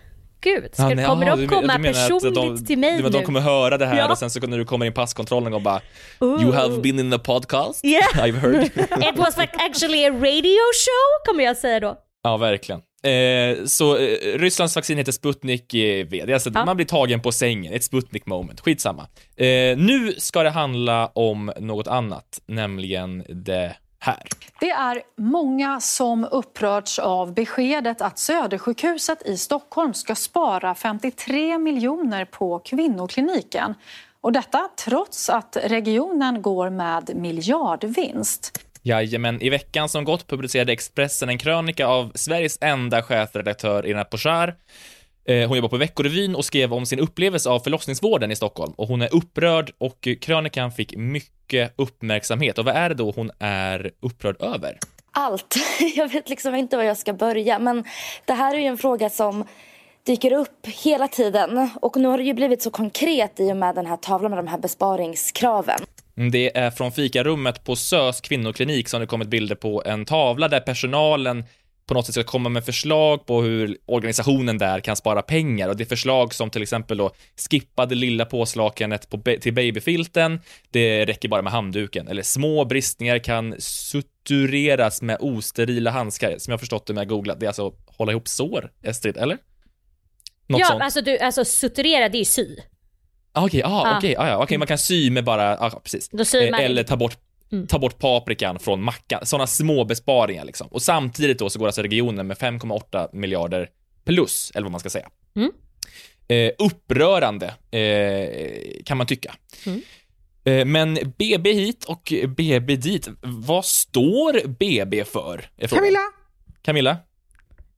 Gud, ska,
Ja, nej,
kommer
jaha,
de
du-
komma
du att
personligt
de,
till mig
du
nu?
De kommer höra det här
Ja.
och sen så när du kommer in i passkontrollen och bara
Ooh.
You have been in the podcast,
Yeah.
I've heard.
It was like actually a radio show, kommer jag säga då.
ja, verkligen. Eh, så eh, Rysslands vaccin heter Sputnik eh, V. Alltså
Ja.
man blir tagen på sängen, ett Sputnik moment. Skitsamma. Eh, nu ska det handla om något annat, nämligen det här.
Det är många som upprörts av beskedet att Södersjukhuset i Stockholm ska spara 53 miljoner på kvinnokliniken. Och detta trots att regionen går med miljardvinst.
Jajamän, i veckan som gått publicerade Expressen en krönika av Sveriges enda chefredaktör Irina Pochar. Eh, hon jobbar på Veckorevyn och skrev om sin upplevelse av förlossningsvården i Stockholm och hon är upprörd och krönikan fick mycket uppmärksamhet. Och vad är det då hon är upprörd över?
allt. Jag vet liksom inte var jag ska börja. Men det här är ju en fråga som dyker upp hela tiden. Och nu har det ju blivit så konkret i och med den här tavlan med de här besparingskraven.
Mm, Det är från fikarummet på SÖS kvinnoklinik som det kommit bilder på en tavla där personalen på något sätt ska komma med förslag på hur organisationen där kan spara pengar och det är förslag som till exempel då skippa det lilla påslakanet på till babyfilten, det räcker bara med handduken, eller små bristningar kan sutureras med osterila handskar, som jag förstått det med googla, det är alltså hålla ihop sår, Estrid, eller? Något
ja,
sånt.
alltså, du, alltså suturera det är sy.
Ah, Okej, ah,
Ja.
okej, ah, ja, okej, man kan sy med bara, ah, precis.
Då syr man
Eh, Eller ta bort,
Mm.
ta bort paprikan från mackan, sådana små besparingar liksom. Och samtidigt då så går alltså regionen med 5,8 miljarder plus, eller vad man ska säga.
Mm.
Eh, upprörande, eh, kan man tycka.
Mm.
Eh, men BB hit och BB dit, vad står BB för?
Camilla,
Camilla?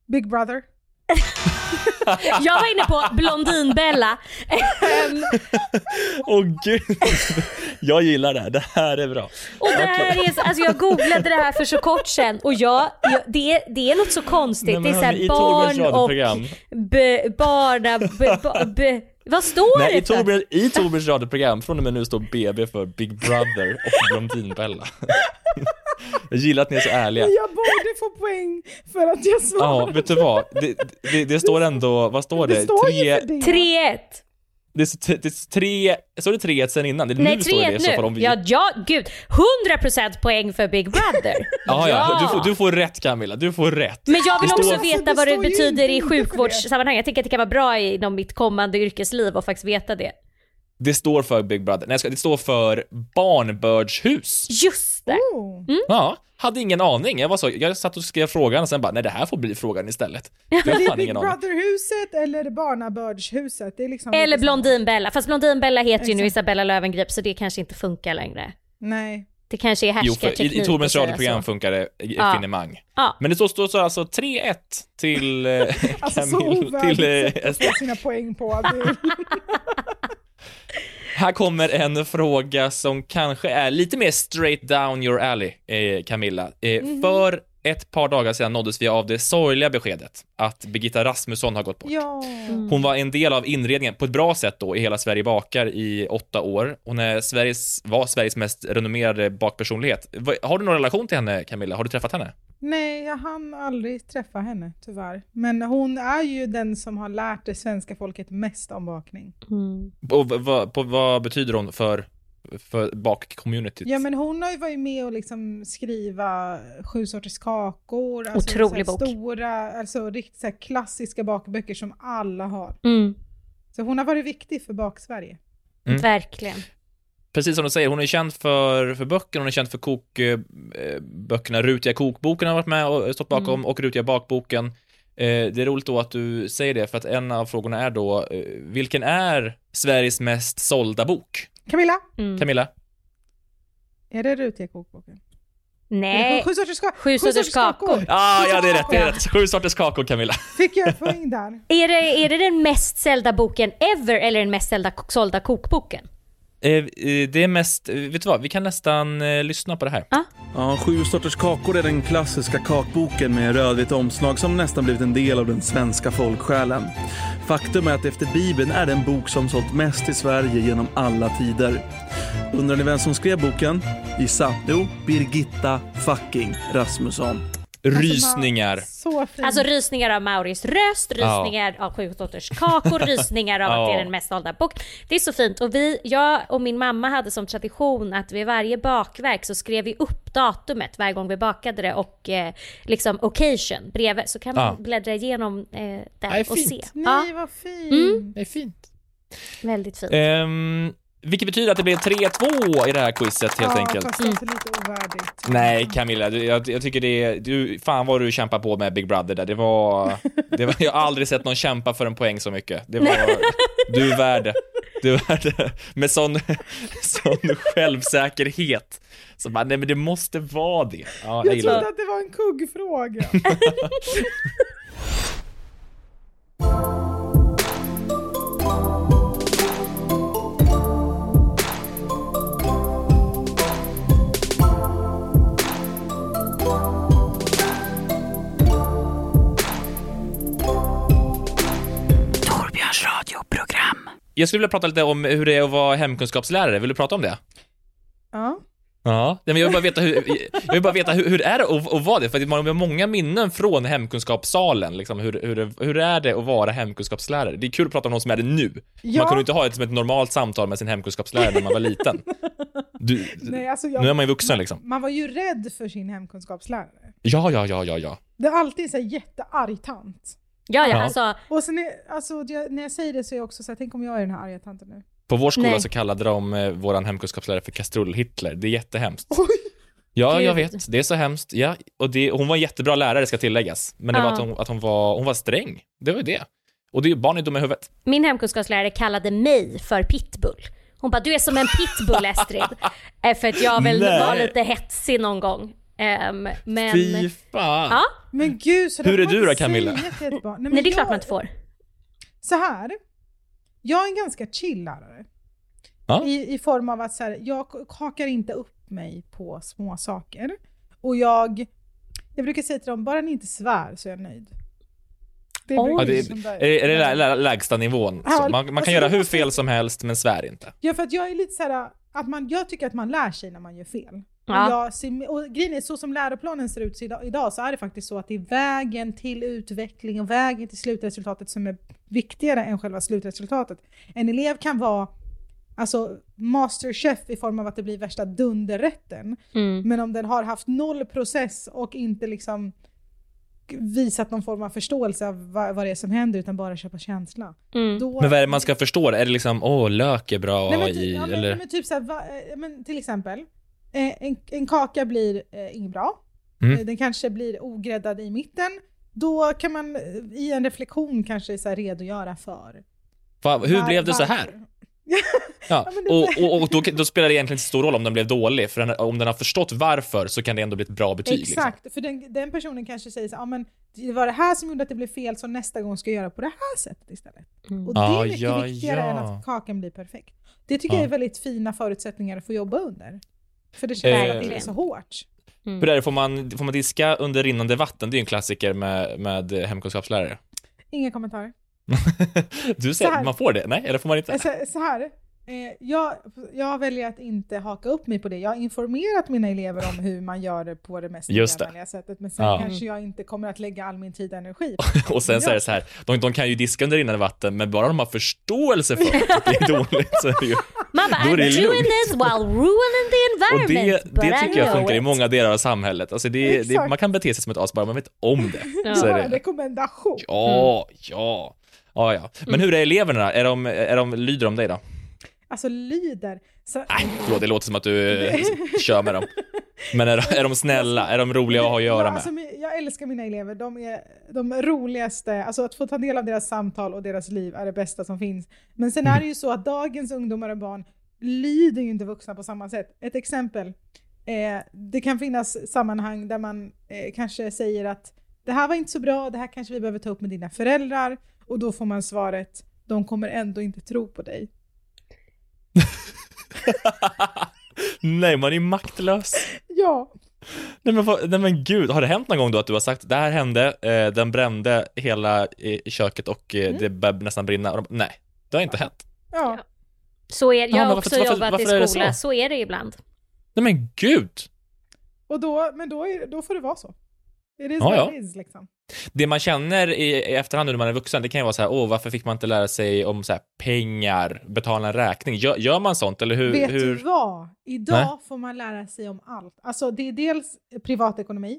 Big Brother.
Jag var inne på Blondinbella. Ehm,
Åh gud, jag gillar det här, det här är bra.
och det här är, så- alltså jag googlade det här för så kort sedan och jag, jag det, är, det är något så konstigt.
Nej,
det är såhär barn och barna, b, b, b, vad står
Nej, i
det för?
Torbjörn, i Torbjörns radioprogram, från och med nu står BB för Big Brother och Blondinbella. Jag gillar att ni är så ärliga.
Jag borde få poäng för att jag
Ja,
svarade.
vet du vad? Det, det, det står ändå, vad står det?
Det står ju
tre,
för det.
3-1.
Det, är det är tre, står det 3 sen innan? Det,
Nej
nu står det
3-1
i så
nu.
vi...
Ja, ja, gud. 100% poäng för Big Brother.
ja, ja, Du, får, du får rätt Camilla, du får rätt.
Men jag vill
Det
också
står-
veta
Alltså, det
vad det
ju
betyder i
det.
sjukvårdssammanhang. Jag tänker att det kan vara bra inom mitt kommande yrkesliv att faktiskt veta det.
Det står för Big Brother, nej det står för barnbördshus.
Just det.
Oh.
Ja, hade ingen aning. Jag var så, jag satt och skrev frågan och sen bara, nej det här får bli frågan istället.
Det är
fan
Big. Brother-huset eller Barnabördshuset. Det är liksom
Eller. Blondinbella. Fast Blondinbella heter ju nu
Exakt.
Isabella Löwengrip så det kanske inte funkar längre.
Nej.
Det kanske är
Jo, i,
härskarteknik
i
att
Torbjörns radioprogram funkar det i
Ja.
finemang.
Ja.
Men det står, står så alltså 3-1 till eh,
Alltså så
Camille, till eh,
sina poäng på.
Här kommer en fråga som kanske är lite mer straight down your alley, eh, Camilla. Eh,
Mhm.
För ett par dagar sedan nåddes vi av det sorgliga beskedet att Birgitta Rasmusson har gått bort.
ja.
Hon var en del av inredningen på ett bra sätt då i Hela Sverige bakar i åtta år. Hon är Sveriges, var Sveriges mest renommerade bakpersonlighet. Har du någon relation till henne, Camilla? Har du träffat henne?
Nej, jag hann aldrig träffa henne tyvärr. Men hon är ju den som har lärt det svenska folket mest om bakning.
Mm.
Och vad- på, vad betyder hon för, för bakcommunityt?
Ja men hon har ju varit med och liksom skriva sju sorters kakor. Alltså
Otrolig
så här
bok.
Stora, alltså riktigt så här klassiska bakböcker som alla har.
Mm.
Så hon har varit viktig för bak-Sverige.
Mm.
Verkligen.
Precis som du säger, hon är känd för, för böckerna, hon är känd för kokböckerna. Rutiga kokboken har varit med och stått bakom
Mm.
och Rutiga bakboken. Eh, det är roligt då att du säger det, för att en av frågorna är då, eh, vilken är Sveriges mest sålda bok?
Camilla,
Mm.
Camilla?
är det rutiga kokboken?
Nej.
Sju sorters, ka-
Sju sorters kakor.
Ah,
Sju
ja, det är
sorters
rätt, det är rätt. Sju sorters kakor, Camilla.
Fick jag poäng där?
Är det, är det den mest sålda boken ever eller den mest sålda, sålda kokboken?
Eh, eh, det är mest, eh, vet du vad, vi kan nästan eh, lyssna på det här.
Ja, Sju sorters kakor är den klassiska kakboken med rödvitt omslag som nästan blivit en del av den svenska folksjälen. Faktum är att efter Bibeln är det en bok som sålt mest i Sverige genom alla tider. Undrar ni vem som skrev boken? Gissa. Jo, Birgitta fucking Rasmusson.
Rysningar.
Så fint.
Alltså rysningar av Mauris röst, rysningar av Sju sorters kakor, rysningar av att det är
Ja.
den mest sålda boken. Det är så fint och vi, jag och min mamma hade som tradition att vid varje bakverk så skrev vi upp datumet varje gång vi bakade det och eh, liksom occasion bredvid så kan man
Ja.
bläddra igenom eh, där och
fint.
se.
Nej,
Ja,
vad fint.
Mm.
Det är fint.
väldigt fint.
Ehm, vilket betyder att det blir 3-2 i det här quizet helt
ja,
enkelt.
fast också lite ovärdigt.
Nej Camilla, du, jag, jag tycker det är, du, fan vad du kämpar på med Big Brother där, det var, det var, jag har aldrig sett någon kämpa för en poäng så mycket. Det var, du är värd det. Du är värd det. Med sån, sån självsäkerhet. Så bara, nej men det måste vara det. Ja, jag
Jag trodde
det.
att det var en kuggfråga.
radioprogram.
Jag skulle vilja prata lite om hur det är att vara hemkunskapslärare, vill du prata om det?
Ja.
Ja, nej, men jag vill bara veta hur, jag vill bara veta hur, hur är det att, att vara det? För att man har många minnen från hemkunskapssalen, liksom, hur, hur, hur är det att vara hemkunskapslärare? Det är kul att prata om någon som är det nu.
Ja.
Man kunde inte ha ett, som ett normalt samtal med sin hemkunskapslärare när man var liten. Du,
Nej, alltså jag,
nu är man ju vuxen liksom.
Man var ju rädd för sin hemkunskapslärare.
Ja, ja, ja, ja, ja.
Det är alltid så här jättearg tant.
Ja, ja,
Ja.
alltså.
Och sen är, alltså, jag, när jag säger det så är jag också så här, tänk om jag är den här arga tanten nu.
På vår skola
Nej.
så kallade de eh, våran hemkunskapslärare för kastrull-Hitler. Det är jättehemskt. Ja,
Gud.
jag vet. Det är så hemskt. Ja, och det, hon var en jättebra lärare ska tilläggas. Men det var
Ja.
att, hon, att hon, var, hon var sträng. Det var ju det. Och det är ju barn är dumma i huvudet.
Min hemkunskapslärare kallade mig för pitbull. Hon bara, du är som en pitbull Estrid. Eh, för att jag väl
Nej.
var lite hetsig någon gång. Ehm, men...
Fy fan.
Ja,
Men gud, så
Hur är du då, Camilla?
Nej, men
nej det är klart
jag-
man inte får.
Så här. Jag är en ganska chill lärare.
Ja.
I, I form av att så här, jag hakar inte upp mig på små saker. Och jag, jag brukar säga till dem, bara ni inte svär så är jag nöjd. Det
Oj.
Ja, det
liksom
är, är det, är lä, lä, lägsta nivån?
Ja,
Så man, man kan
så-
göra hur fel som helst, men svär inte.
Ja, för att jag är lite så här, att man, jag tycker att man lär sig när man gör fel.
Ja.
Och, jag ser, och grejen är, så som läroplanen ser ut idag, så är det faktiskt så att det är vägen till utveckling och vägen till slutresultatet som är viktigare än själva slutresultatet. En elev kan vara alltså masterchef i form av att det blir värsta dunderrätten.
Mm.
Men om den har haft noll process och inte liksom visat någon form av förståelse av vad, vad det är som händer utan bara köpa känsla.
Mm.
Då,
Men vad är det man ska förstå? Är det liksom, åh, lök är bra
Nej, men,
i,
ty, ja, men,
eller?
men typ såhär, va, eh, men till exempel, en, en kaka blir eh, inget bra,
Mm.
Eh, den kanske blir ogräddad i mitten, då kan man eh, i en reflektion kanske så här, redogöra för.
Va, hur
var-
blev det så
varför.
här? Ja,
Ja, men det-
och, och, och då, då spelar det egentligen inte så stor roll om den blev dålig, för den, om den har förstått varför så kan det ändå bli ett bra betyg. Liksom.
Exakt, för den, den personen kanske säger så ja men det var det här som gjorde att det blev fel så nästa gång ska jag göra på det här sättet istället.
Mm.
Och det är mycket
ja,
viktigare
ja.
än att kakan blir perfekt. Det tycker
Ja.
jag är väldigt fina förutsättningar att få jobba under. För det känns
Eh,
att det är så hårt.
Mm.
Hur är det, får man, får man diska under rinnande vatten? Det är ju en klassiker med, med hemkunskapslärare.
Inga kommentarer.
Du säger man får det? Nej, eller får man inte?
Så, så här, eh, jag, jag väljer att inte haka upp mig på det. Jag har informerat mina elever om hur man gör det på det mest miljövänliga sättet. Men sen
Ja.
kanske jag inte kommer att lägga all min tid och energi på
Och sen så är det så här, de, de kan ju diska under rinnande vatten, men bara de har förståelse för att det är dåligt så är det ju...
Man bara,
det
I'm doing
lugnt.
this while ruining the
Och det,
environment. but
det
I
tycker jag funkar i
it."
många delar av samhället. Alltså det, det, man kan bete sig som ett as bara man vet om det.
Ja.
Så
det. en
det.
rekommendation.
Ja, ja. Ja, ja. Men hur är eleverna? Är de, är de, lyder de dig då?
Alltså lyder. Så,
Nej, förlåt, det låter som att du kör med dem. Men är, är de snälla? Är de roliga att ha att göra
ja,
med?
alltså, mi- jag älskar mina elever. De är de roligaste. Alltså att få ta del av deras samtal och deras liv är det bästa som finns. Men sen är det ju så att dagens ungdomar och barn lyder ju inte vuxna på samma sätt. Ett exempel. Eh, det kan finnas sammanhang där man eh, kanske säger att det här var inte så bra, det här kanske vi behöver ta upp med dina föräldrar. Och då får man svaret, de kommer ändå inte tro på dig.
Nej, man är maktlös.
Ja,
Nej men, vad- nej men gud, har det hänt någon gång då att du har sagt det här hände, eh, den brände hela eh, köket och eh,
Mm.
det började nästan brinna? Och de, nej, det har inte hänt.
ja.
Så är, jag har också
varför-
jobbat
varför
i skola,
så?
så? är det ibland.
Nej men gud!
Och då, men då, är, då får det vara så. It is
Ja,
what
ja.
it is liksom.
Det man känner i, i efterhand nu när man är vuxen, det kan ju vara så här, åh varför fick man inte lära sig om så här, pengar, betala en räkning? Gör, gör man sånt eller hur?
Vet
hur?
du vad? Idag
Nej.
får man lära sig om allt. Alltså det är dels privatekonomi,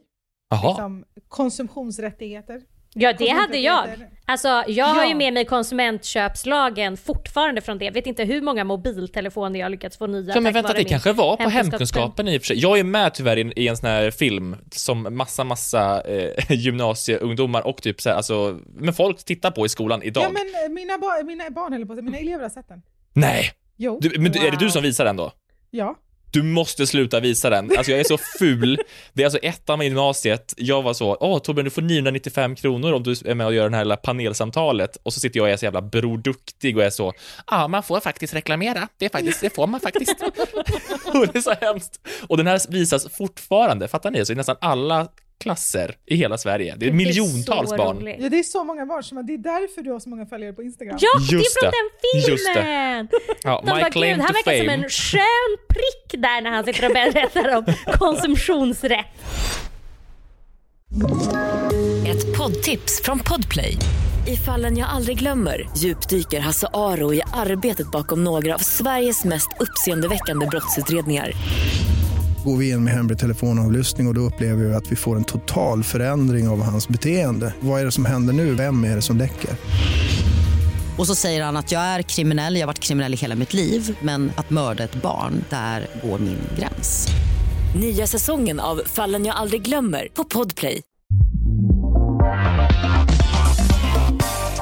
liksom konsumtionsrättigheter.
Ja, det hade jag. Alltså, jag har
Ja.
ju med mig konsumentköpslagen fortfarande från det. Vet inte hur många mobiltelefoner jag har lyckats få nya
ja, men vänta, det kanske var på hemkunskapen i och för sig. Jag är med tyvärr i, i en sån här film som massa, massa eh, gymnasieungdomar och typ så här, alltså, men folk tittar på i skolan idag.
Ja men eh, mina, ba- mina barn höll på mina elever har sett den.
Nej!
Jo.
Du, men är det du som visar den då?
Ja.
Du måste sluta visa den. Alltså jag är så ful. Det är alltså ettan i gymnasiet. Jag var så, åh Torbjörn du får 995 kronor om du är med och gör det här lilla panelsamtalet. Och så sitter jag och är så jävla Bror Duktig och är så, ja man får faktiskt reklamera. Det är faktiskt, det får man faktiskt. och det är så hemskt. Och den här visas fortfarande, fattar ni? Så i nästan alla klasser i hela Sverige. Det är miljontals
så
barn.
roligt.
Ja, det är så många barn, som, det är därför du har så många följare på Instagram.
Ja, det
Just
är från
det.
den
Just det.
filmen!
Ja,
De
my
bara,
claim
gud, han verkar som en skön prick där när han sitter och berättar om konsumtionsrätt.
Ett poddtips från Podplay. I fallen jag aldrig glömmer djupdyker Hasse Aro i arbetet bakom några av Sveriges mest uppseendeväckande brottsutredningar.
Går vi in med hemlig telefonavlyssning och, och då upplever vi att vi får en total förändring av hans beteende. Vad är det som händer nu? Vem är det som läcker?
Och så säger han att jag är kriminell, jag har varit kriminell i hela mitt liv men att mörda ett barn, där går min gräns.
Nya säsongen av Fallen jag aldrig glömmer på Podplay.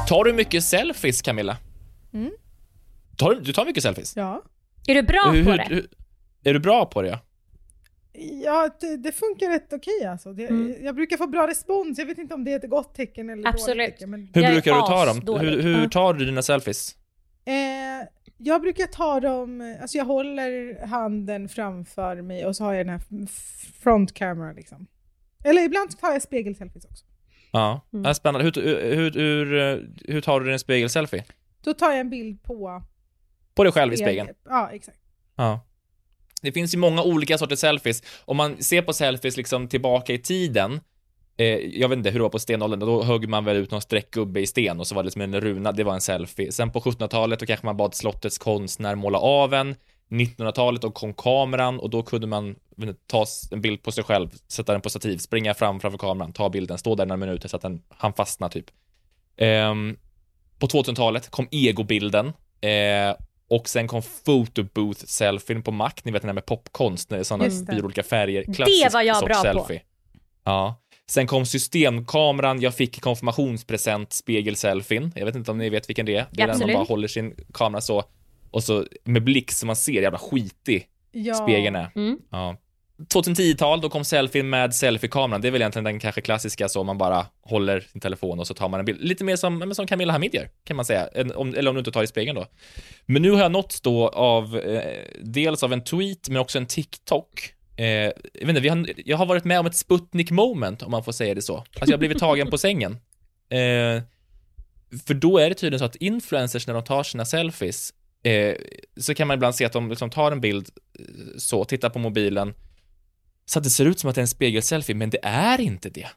Tar du mycket selfies, Camilla?
Mm.
Tar, du- du tar mycket selfies?
Ja.
Är du bra
Hur-
på
hur-
det?
hur- är du bra på det? Ja?
Det, det funkar rätt okej alltså. Det,
Mm.
Jag brukar få bra respons, jag vet inte om det är ett gott tecken eller
Absolut.
dåligt tecken. Men,
Hur
Jag
brukar du ta dem? Hur, hur tar du dina selfies?
eh, jag brukar ta dem, alltså jag håller handen framför mig och så har jag den här front camera liksom. Eller ibland tar jag spegelselfies också.
Ja,
Mm.
spännande. Hur, hur, hur, hur tar du din spegelselfie?
Då tar jag en bild på...
På dig själv i spegeln?
Ja, exakt.
Ja. Det finns ju många olika sorters selfies. Om man ser på selfies liksom tillbaka i tiden, eh, jag vet inte hur det var på stenåldern, då högg man väl ut någon streckgubbe i sten och så var det som en runa, det var en selfie. Sen på 1700-talet då kanske man bad slottets konstnär måla av en. 1900-talet då kom kameran och då kunde man ta en bild på sig själv, sätta den på stativ, springa fram framför kameran, ta bilden, stå där några minuter så att den han fastnar typ. Eh, på 2000-talet kom egobilden eh, och sen kom photobooth-selfien på Mac, ni vet den här med popkonst, när det är sådana
det.
blir olika färger.
Det
Klassisk
var jag bra på.
selfie. Ja. Sen kom systemkameran, jag fick konfirmationspresent spegelselfien. Jag vet inte om ni vet vilken det är. Det är när man
Absolut.
bara håller sin kamera så och så med blick så man ser jävla skitig
Ja.
spegeln är.
Mm.
Ja. 2010-tal, då kom selfien med selfiekameran. Det är väl egentligen den kanske klassiska så man bara håller sin telefon och så tar man en bild. Lite mer som, men som Camilla Hamid gör, kan man säga. En- Om, eller om du inte tar i spegeln då. Men nu har jag nåtts då av, eh, dels av en tweet, men också en TikTok. Eh, jag, vet inte, vi har, jag har varit med om ett Sputnik moment, om man får säga det så. Alltså jag har blivit tagen på sängen. Eh, för då är det tydligen så att influencers, när de tar sina selfies, eh, så kan man ibland se att de liksom tar en bild eh, så, tittar på mobilen, så att det ser ut som att det är en spegelselfie, men det är inte det.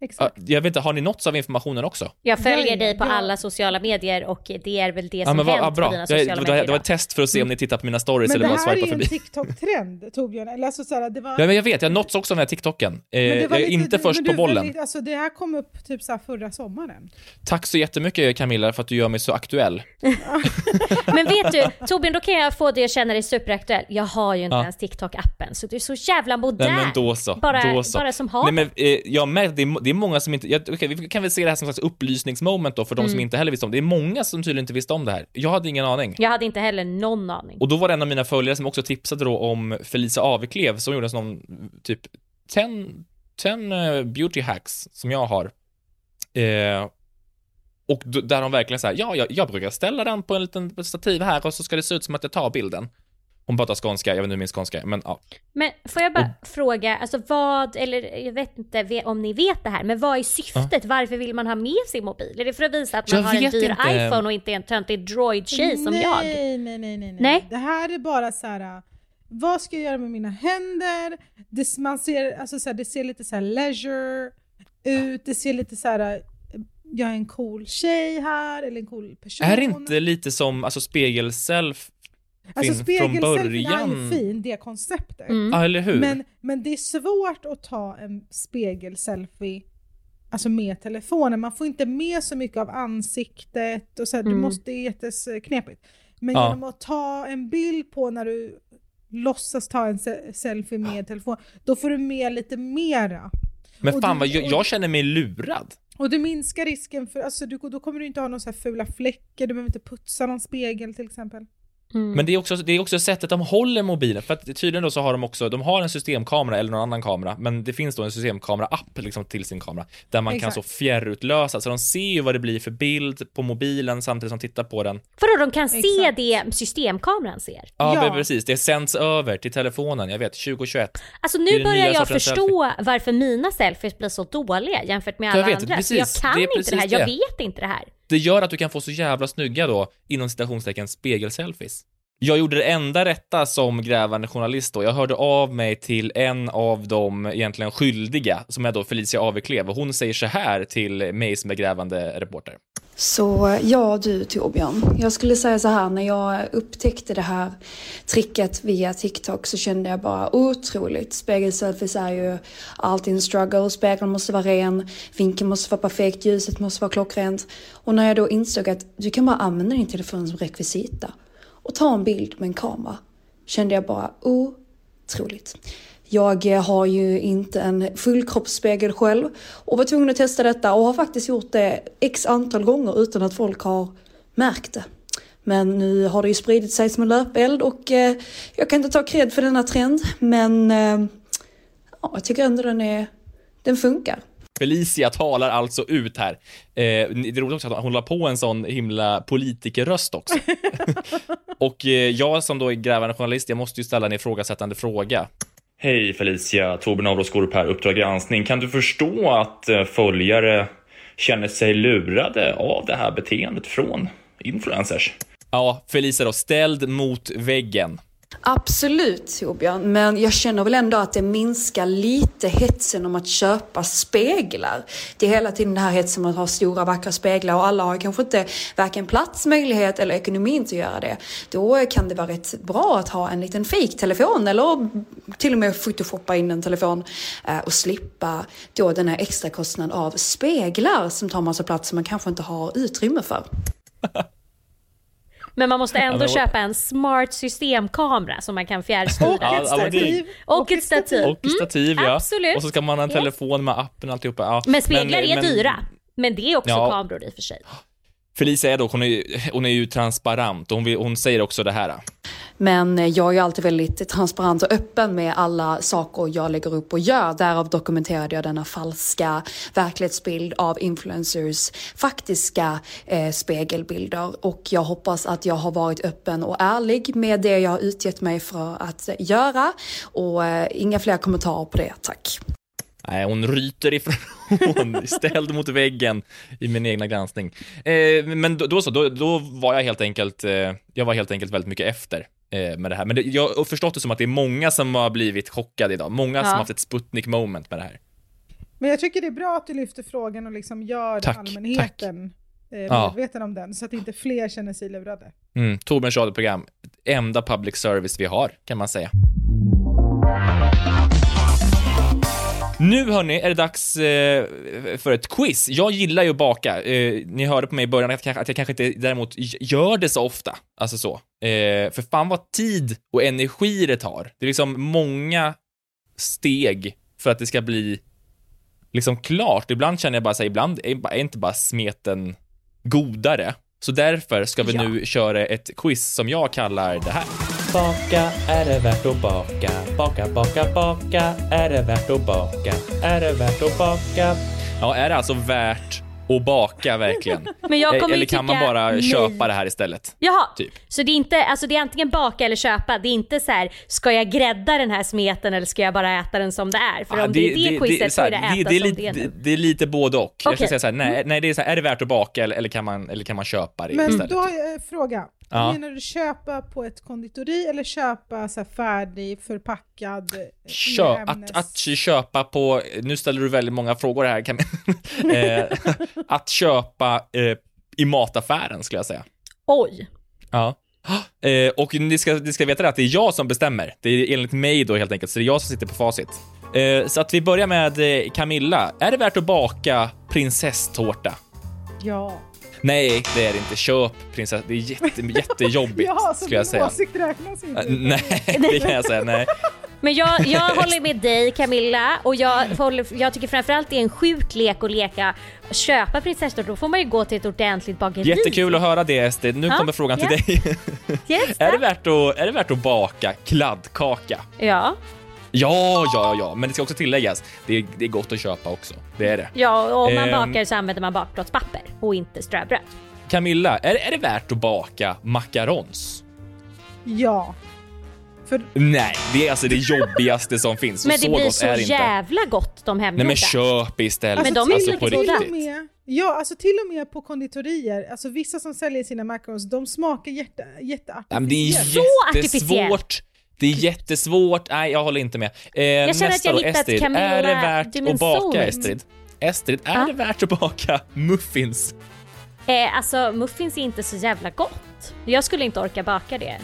Exakt.
Ja, Jag vet inte, har ni nåtts av informationen också?
Jag följer
Ja, ja,
dig på
ja.
alla sociala medier och det är väl det
Ja,
som
men vad, ja,
hänt
bra.
på dina
Det,
sociala
det,
medier.
det var
då.
ett test för att se om ni tittar på mina stories
Men
eller
det
bara
här är
swipar
ju en
förbi.
TikTok-trend Torbjörn. Eller alltså, såhär, det var...
Ja, men jag vet, jag har nåtts också av den här TikToken. Eh,
Men det
jag
var
är
lite-
inte
men
först
du
på bollen.
väldigt- Alltså, det här kom upp typ så här förra sommaren.
Tack så jättemycket Camilla för att du gör mig så aktuell.
Men vet du, Torbjörn, då kan jag få dig att känna dig superaktuell. Jag har ju inte
Ja.
ens TikTok-appen, så du är så jävla modern.
Nej men då så.
Bara,
då så.
bara som har
Nej men eh, jag märker, det, är- många som inte, jag, okej, vi kan väl se det här som slags upplysningsmoment då för de som
Mm.
inte heller visste om det. Det är många som tydligen inte visste om det här. Jag hade ingen aning.
Jag hade inte heller någon aning.
Och då var det en av mina följare som också tipsade då om Felicia Aveklev som gjorde en sån typ 10, 10 eh, beauty hacks som jag har. Eh, och där de verkligen säger ja, jag, jag brukar ställa den på en liten stativ här och så ska det se ut som att jag tar bilden. Hon pratar skånska, jag vet inte min skånska men ja.
Men får jag bara fråga, alltså vad, eller jag vet inte om ni vet det här, men vad är syftet? Varför vill man ha med sin mobil? Är det för att visa att man
Jag
har en dyr
inte.
iPhone och inte en töntig droid-tjej som
nej,
jag?
Nej, nej, nej, nej.
Nej?
Det här är bara så här. vad ska jag göra med mina händer? Det, man ser, alltså så här, det ser lite så här leisure ut, det ser lite så här. jag är en cool tjej här, eller en cool person.
Är det inte lite som, alltså spegelself
Alltså spegelselfien är ju fin, det konceptet.
Mm.
Ja, eller hur?
Men, men det är svårt att ta en spegelselfie alltså med telefonen. Man får inte med så mycket av ansiktet och så här, du
Mm.
måste, det är jätteknepigt. Men
Ja.
genom att ta en bild på när du låtsas ta en se- selfie med telefon, då får du med lite mera.
Men
och
fan
du-
vad, jag, jag känner mig lurad.
Och du minskar risken för, alltså du, då kommer du inte ha några så här fula fläckar, du behöver inte putsa någon spegel till exempel.
Men det är, också, det är också sättet de håller mobilen, för att tydligen då så har de också, de har en systemkamera eller någon annan kamera, men det finns då en systemkamera-app liksom till sin kamera, där man
Exakt.
kan så fjärrutlösa, så de ser ju vad det blir för bild på mobilen samtidigt som de tittar på den.
Vadå, de kan se det systemkameran ser?
Ja,
Ja.
precis, det sänds över till telefonen, jag vet, 2021.
Alltså nu börjar jag förstå varför mina selfies blir så dåliga jämfört med
Jag
alla
vet,
andra.
precis.
För jag kan
Det
inte det här, jag
det.
vet inte det här.
Det gör att du kan få så jävla snygga då, inom citationstecken, spegelselfies. Jag gjorde det enda rätta som grävande journalist då. Jag hörde av mig till en av de egentligen skyldiga, som är då Felicia Aveklev, och hon säger så här till mig som är grävande reporter.
Så ja du Torbjörn, jag skulle säga så här när jag upptäckte det här tricket via TikTok så kände jag bara otroligt. Spegelselfies är ju alltid en struggle, spegeln måste vara ren, vinkeln måste vara perfekt, ljuset måste vara klockrent. Och när jag då insåg att du kan bara använda din telefon som rekvisita och ta en bild med en kamera kände jag bara oh, otroligt. Jag eh, har ju inte en fullkroppsspegel själv och var tvungen att testa detta och har faktiskt gjort det x antal gånger utan att folk har märkt det. Men nu har det ju spridit sig som en löpeld och eh, jag kan inte ta cred för denna trend men eh, ja, jag tycker ändå den, är, den funkar.
Felicia talar alltså ut här. Eh, det är roligt också att hon la på en sån himla politikerröst också. och eh, jag som då är grävande journalist, jag måste ju ställa en ifrågasättande fråga.
Hej Felicia, Torbjörn Avråskorup här, Uppdrag granskning. Kan du förstå att eh, följare känner sig lurade av det här beteendet från influencers?
Ja, Felicia då, ställd mot väggen.
Absolut Torbjörn, men jag känner väl ändå att det minskar lite hetsen om att köpa speglar. Det är hela tiden den här hetsen om att ha stora vackra speglar och alla har kanske inte varken plats, möjlighet eller ekonomin till att göra det. Då kan det vara rätt bra att ha en liten fake-telefon eller till och med photoshoppa in en telefon eh, och slippa då den här extra kostnaden av speglar som tar massa plats som man kanske inte har utrymme för.
Men man måste ändå
men-
köpa en smart systemkamera som man kan fjärrstyra.
Ja, men det-
Och ett stativ.
Och stativ,
Mm,
ja.
Absolut.
Och så ska man ha en telefon med appen och alltihopa. Ja.
Men speglar är
men-
dyra. Men det är också
Ja.
kameror i och för sig.
Felicia är dock, hon är, ju- hon är ju transparent och hon, vill, hon säger också det här.
Men eh, jag är ju alltid väldigt transparent och öppen med alla saker jag lägger upp och gör. Därav dokumenterade jag denna falska verklighetsbild av influencers faktiska eh, spegelbilder. Och jag hoppas att jag har varit öppen och ärlig med det jag har utgett mig för att göra. Och eh, inga fler kommentarer på det, tack.
Nej, hon ryter ifrån, ställd mot väggen i min egna granskning. Eh, men då, då så, då, då var jag helt enkelt, eh, jag var helt enkelt väldigt mycket efter eh, med det här. Men det, jag har förstått det som att det är många som har blivit chockade idag. Många som
Ja.
har haft ett Sputnik moment med det här.
Men jag tycker det är bra att du lyfter frågan och liksom gör
Tack,
allmänheten eh,
Ja.
medveten om den så att inte fler känner sig lurade.
Mm, Torbjörns radioprogram, enda public service vi har, kan man säga. Nu hörni, är det dags eh, för ett quiz. Jag gillar ju att baka. Eh, ni hörde på mig i början att, jag- att jag kanske inte däremot gör det så ofta. Alltså så. Eh, för fan vad tid och energi det tar. Det är liksom många steg för att det ska bli liksom klart. Ibland känner jag bara så här, ibland är, är inte bara smeten godare. Så därför ska vi nu köra ett quiz som jag kallar det här.
Baka, är det värt att baka? Baka, baka, baka, är det värt att baka? Är det värt att baka?
Ja, är det alltså värt att baka verkligen?
Men jag kommer ju
Eller kan man bara
nej.
köpa det här istället?
Jaha,
Typ.
så det är inte, alltså det är antingen baka eller köpa. Det är inte så här, ska jag grädda den här smeten eller ska jag bara äta den som det är? För
Ja,
om det, är det, quizet så är det äta
det, det, är
som
lite,
det är
det,
nu.
det är lite både och. Jag ska säga så här, nej, nej det är så här, är det värt att baka eller, eller, kan, man, eller kan man köpa det
Men
istället?
då har jag en fråga.
Ja.
Menar du köpa på ett konditori eller köpa så här färdig förpackad eh,
Kö, att, att köpa på, nu ställer du väldigt många frågor här, kan, eh, att köpa eh, i mataffären skulle jag säga.
Oj.
Ja. Eh, och ni ska, ni ska veta det att det är jag som bestämmer. Det är enligt mig då helt enkelt, så det är jag som sitter på facit. Så att vi börjar med Camilla. Är det värt att baka prinsesstårta?
Ja.
Nej, det är det inte. Köp prinsess... Det är jätte, jättejobbigt,
ja, så
skulle jag säga.
åsikt räknas inte.
Eh, Nej, det kan jag säga. Nej.
Men jag, jag håller med dig Camilla och jag, håller, jag tycker framförallt det är en sjuk lek att leka köpa prinsesstårta. Då får man ju gå till ett ordentligt bageri.
Jättekul att höra det Estrid. Nu
Ja,
kommer frågan till
ja.
dig.
Yes,
är, det värt att, är det värt att baka kladdkaka?
Ja.
Ja, ja, ja, men det ska också tilläggas, det är, det är gott att köpa också. Det är det.
Ja, och om man
Ehm.
bakar så använder man bakplåtspapper och inte ströbröd.
Camilla, är, är det värt att baka macarons?
Ja. För
Nej, det är alltså det jobbigaste som finns.
Men det blir så
är det inte.
jävla gott de hemgjorda.
Nej men köp istället.
Men de är
alltså, på riktigt.
med, ja, alltså till och med på konditorier, alltså vissa som säljer sina macarons, de smakar jätte, jätteartificiellt.
Det är
Så
jättesvårt. Det är jättesvårt. Nej, jag håller inte med. Eh,
känner att jag hittat
Estrid.
Camilla
Är det värt att baka, Estrid? Estrid, är
Ja.
det värt att baka muffins?
Eh, alltså muffins är inte så jävla gott. Jag skulle inte orka baka det.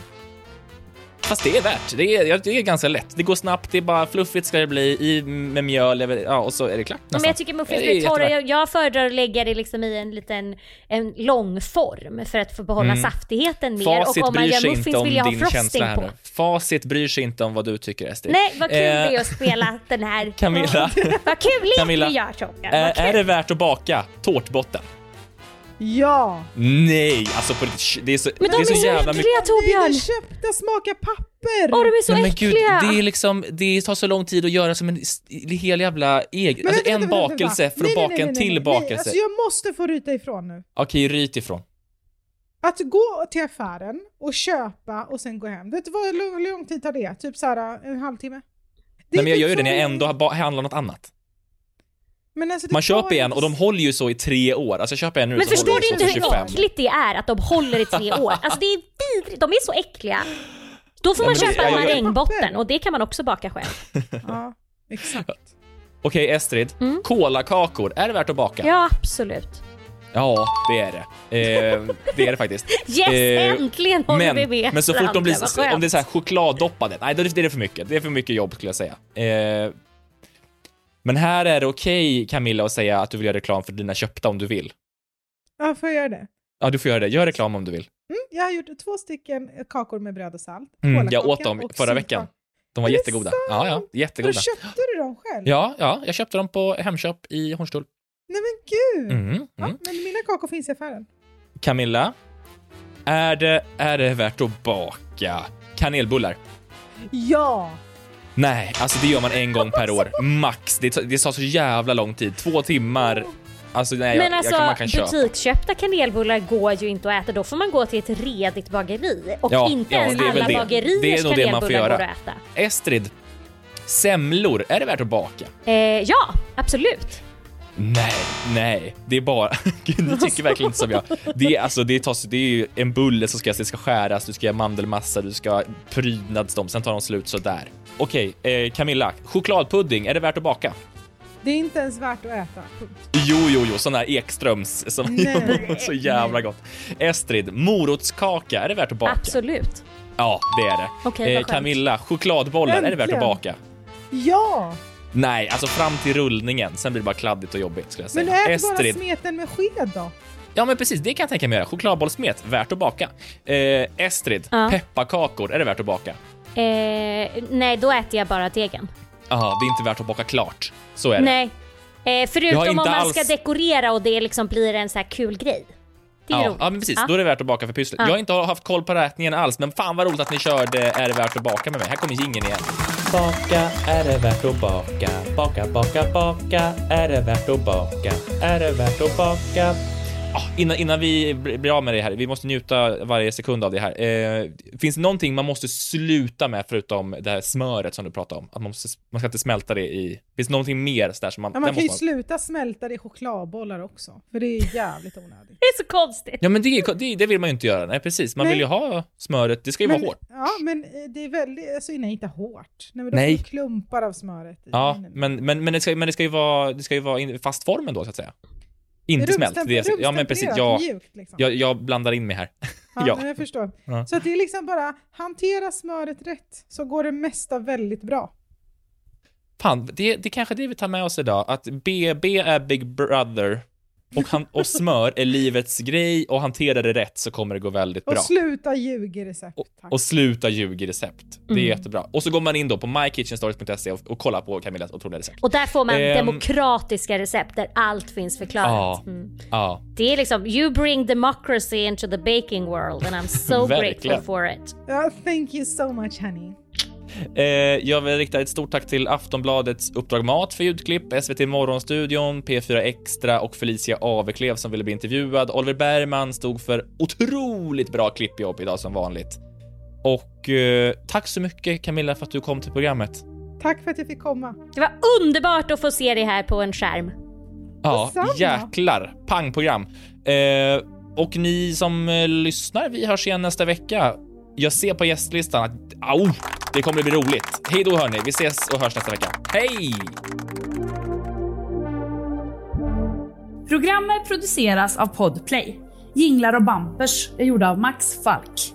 Fast det är värt. Det är, det är ganska lätt. Det går snabbt, det är bara fluffigt ska det bli, i med mjöl, ja, och så är det klart.
Men
nästan.
jag tycker muffins blir torra. Jag, jag föredrar att lägga det liksom i en liten en lång form för att få behålla
Mm.
saftigheten mer.
Facit
och om man gör muffins vill jag ha frosting på.
Facit bryr sig inte om vad du tycker, Estrid.
Nej, vad kul
Eh,
det är att spela den här.
Camilla.
vad kul lek vi gör Vad kul.
är det värt att baka tårtbotten?
Ja!
Nej, alltså på riktigt, det är så,
Men de
det är så,
är så
jävla
äckliga,
mycket.
Torbjörn!
Det köpta smakar papper!
Åh, de är så
Nej, men
äckliga!
gud, det är liksom, det tar så lång tid att göra som en hel jävla egen, alltså
vänta,
en
vänta,
bakelse
vänta.
för att
nej,
baka
nej,
en
nej,
till
nej, nej.
bakelse.
Alltså jag måste få ryta ifrån nu.
Okej, ryt ifrån.
Att gå till affären och köpa och sen gå hem. Vet du vad lång, lång tid tar det? Typ såhär en halvtimme? Det
Nej, men jag
typ
gör ju det när
så-
jag ändå handlar något annat.
Men alltså, det
Man köper en och de håller ju så i tre år. Alltså köper jag nu
Men
så
förstår du inte hur
för 25.
äckligt det är att de håller i tre år? Alltså det är vidrigt, de är så äckliga. Då får
Ja,
man
det-
köpa en
ja, ja, ja.
marängbotten och det kan man också baka själv.
Ja, exakt.
Okej Estrid, kolakakor, är det värt att baka?
Ja, absolut.
Ja, det är det. Eh, det är det faktiskt.
Yes,
Eh,
äntligen håller
men,
vi med
Men så fort de blir, om det är så här chokladdoppade, nej då är det det är för mycket. Det är för mycket jobb skulle jag säga. Eh, men här är det okej Camilla att säga att du vill göra reklam för dina köpta om du vill.
Ja, får jag göra det?
Ja, du får göra det. Gör reklam om du vill.
Mm, jag har gjort två stycken kakor med bröd och salt.
Mm, jag åt dem
och
förra veckan. De var jättegoda. Ja, ja, jättegoda.
köpte du dem själv?
Ja, ja, jag köpte dem på Hemköp i Hornstull.
Nej men gud!
Mm, mm.
Men mina kakor finns i affären.
Camilla, är det, är det värt att baka kanelbullar?
Ja!
Nej, alltså det gör man en gång per år, max. Det, det tar så jävla lång tid, två timmar. Alltså nej,
Men
jag,
alltså
jag, kan- man kan
butiksköpta kanelbullar går ju inte att äta. Då får man gå till ett redigt bageri. Och
Ja,
inte
ja,
ens alla
det.
bageriers
Det är nog det man får göra.
går att äta.
Estrid, semlor, är det värt att baka?
Eh, ja, absolut.
Nej, nej, det är bara... Gud, ni tycker verkligen inte som jag. Det är, alltså, det, tas, det är ju en bulle som ska, det ska skäras, du ska göra mandelmassa, du ska prydnads dem, sen tar de slut sådär. Okej, eh, Camilla, chokladpudding, är det värt att baka?
Det är inte ens värt att äta. Punkt.
Jo, jo, jo, sån där Ekströms som
Nej.
så jävla gott. Estrid, morotskaka, är det värt att baka?
Absolut.
Ja, det är det.
Vad skönt.
Camilla, chokladbollar, är det värt att
Äntligen.
baka?
Ja!
Nej, alltså fram till rullningen, sen blir det bara kladdigt och jobbigt skulle jag säga.
Men ät bara
Estrid,
smeten med sked då.
Ja men precis, det kan jag tänka mig göra. Chokladbollsmet, värt att baka. Eh, Estrid,
Ja.
pepparkakor, är det värt att baka?
Eh, nej, då äter jag bara degen.
Jaha, det är inte värt att baka klart. Så är det.
Nej. Eh, förutom om man
alls-
ska dekorera och det liksom blir en så här kul grej. Det är
Ja,
roligt.
ja, men precis.
Ja.
Då är det värt att baka för pysslet.
Ja.
Jag har inte haft koll på räkningen alls, men fan vad roligt att ni körde Är det värt att baka med mig. Här kommer jingeln igen.
Baka, är det värt att baka? Baka, baka, baka, är det värt att baka? Är det värt att baka?
Innan, innan vi blir av med det här, vi måste njuta varje sekund av det här. Eh, finns det någonting man måste sluta med förutom det här smöret som du pratade om? Att man, måste, man ska inte smälta det i... Finns det någonting mer så där som man...
Ja, man kan ju
man-
sluta smälta det i chokladbollar också. För det är jävligt onödigt.
Det är så konstigt.
Ja men det, är- det, det vill man ju inte göra, nej precis. Man
Nej.
vill ju ha smöret, det ska ju
men,
vara hårt.
Ja, men eh, det är väldigt, alltså nej inte hårt. Nej, men då
Nej.
får klumpar av smöret i.
Ja, men, men, men, det ska, men det ska ju vara, det ska ju vara i fast formen då så att säga. Inte smält. Det är, ja men precis, jag,
mjukt, liksom.
jag, jag blandar in mig här.
Ja,
ja.
jag förstår.
Ja.
Så att det är liksom bara hantera smöret rätt så går det mesta väldigt bra.
Fan, det, det kanske är det vi tar med oss idag, att BB är Big Brother och, han, och smör är livets grej och hanterar det rätt så kommer det gå väldigt bra.
Och sluta ljuga i recept. tack.
Och sluta ljuga i recept. Det är
Mm.
jättebra. Och så går man in då på mykitchenstories.se och, och kollar på Camillas otroliga recept.
Och där får man
Ehm.
demokratiska recept där allt finns förklarat.
Ja.
Mm.
Ja.
Det är liksom, you bring democracy into the baking world and I'm so grateful for it.
Ja, thank you so much honey.
Eh, jag vill rikta ett stort tack till Aftonbladets Uppdrag Mat för ljudklipp, SVT Morgonstudion, P4 Extra och Felicia Aveklev som ville bli intervjuad. Oliver Bergman stod för otroligt bra klippjobb idag som vanligt. Och eh, tack så mycket Camilla för att du kom till programmet.
Tack för att jag fick komma.
Det var underbart att få se dig här på en skärm.
Ja,
Detsamma.
jäklar. Pangprogram. Eh, och ni som eh, lyssnar, vi hörs igen nästa vecka. Jag ser på gästlistan att au, det kommer bli roligt. Hej då hörni, vi ses och hörs nästa vecka. Hej!
Programmet produceras av Podplay. Jinglar och Bumpers är gjorda av Max Falk.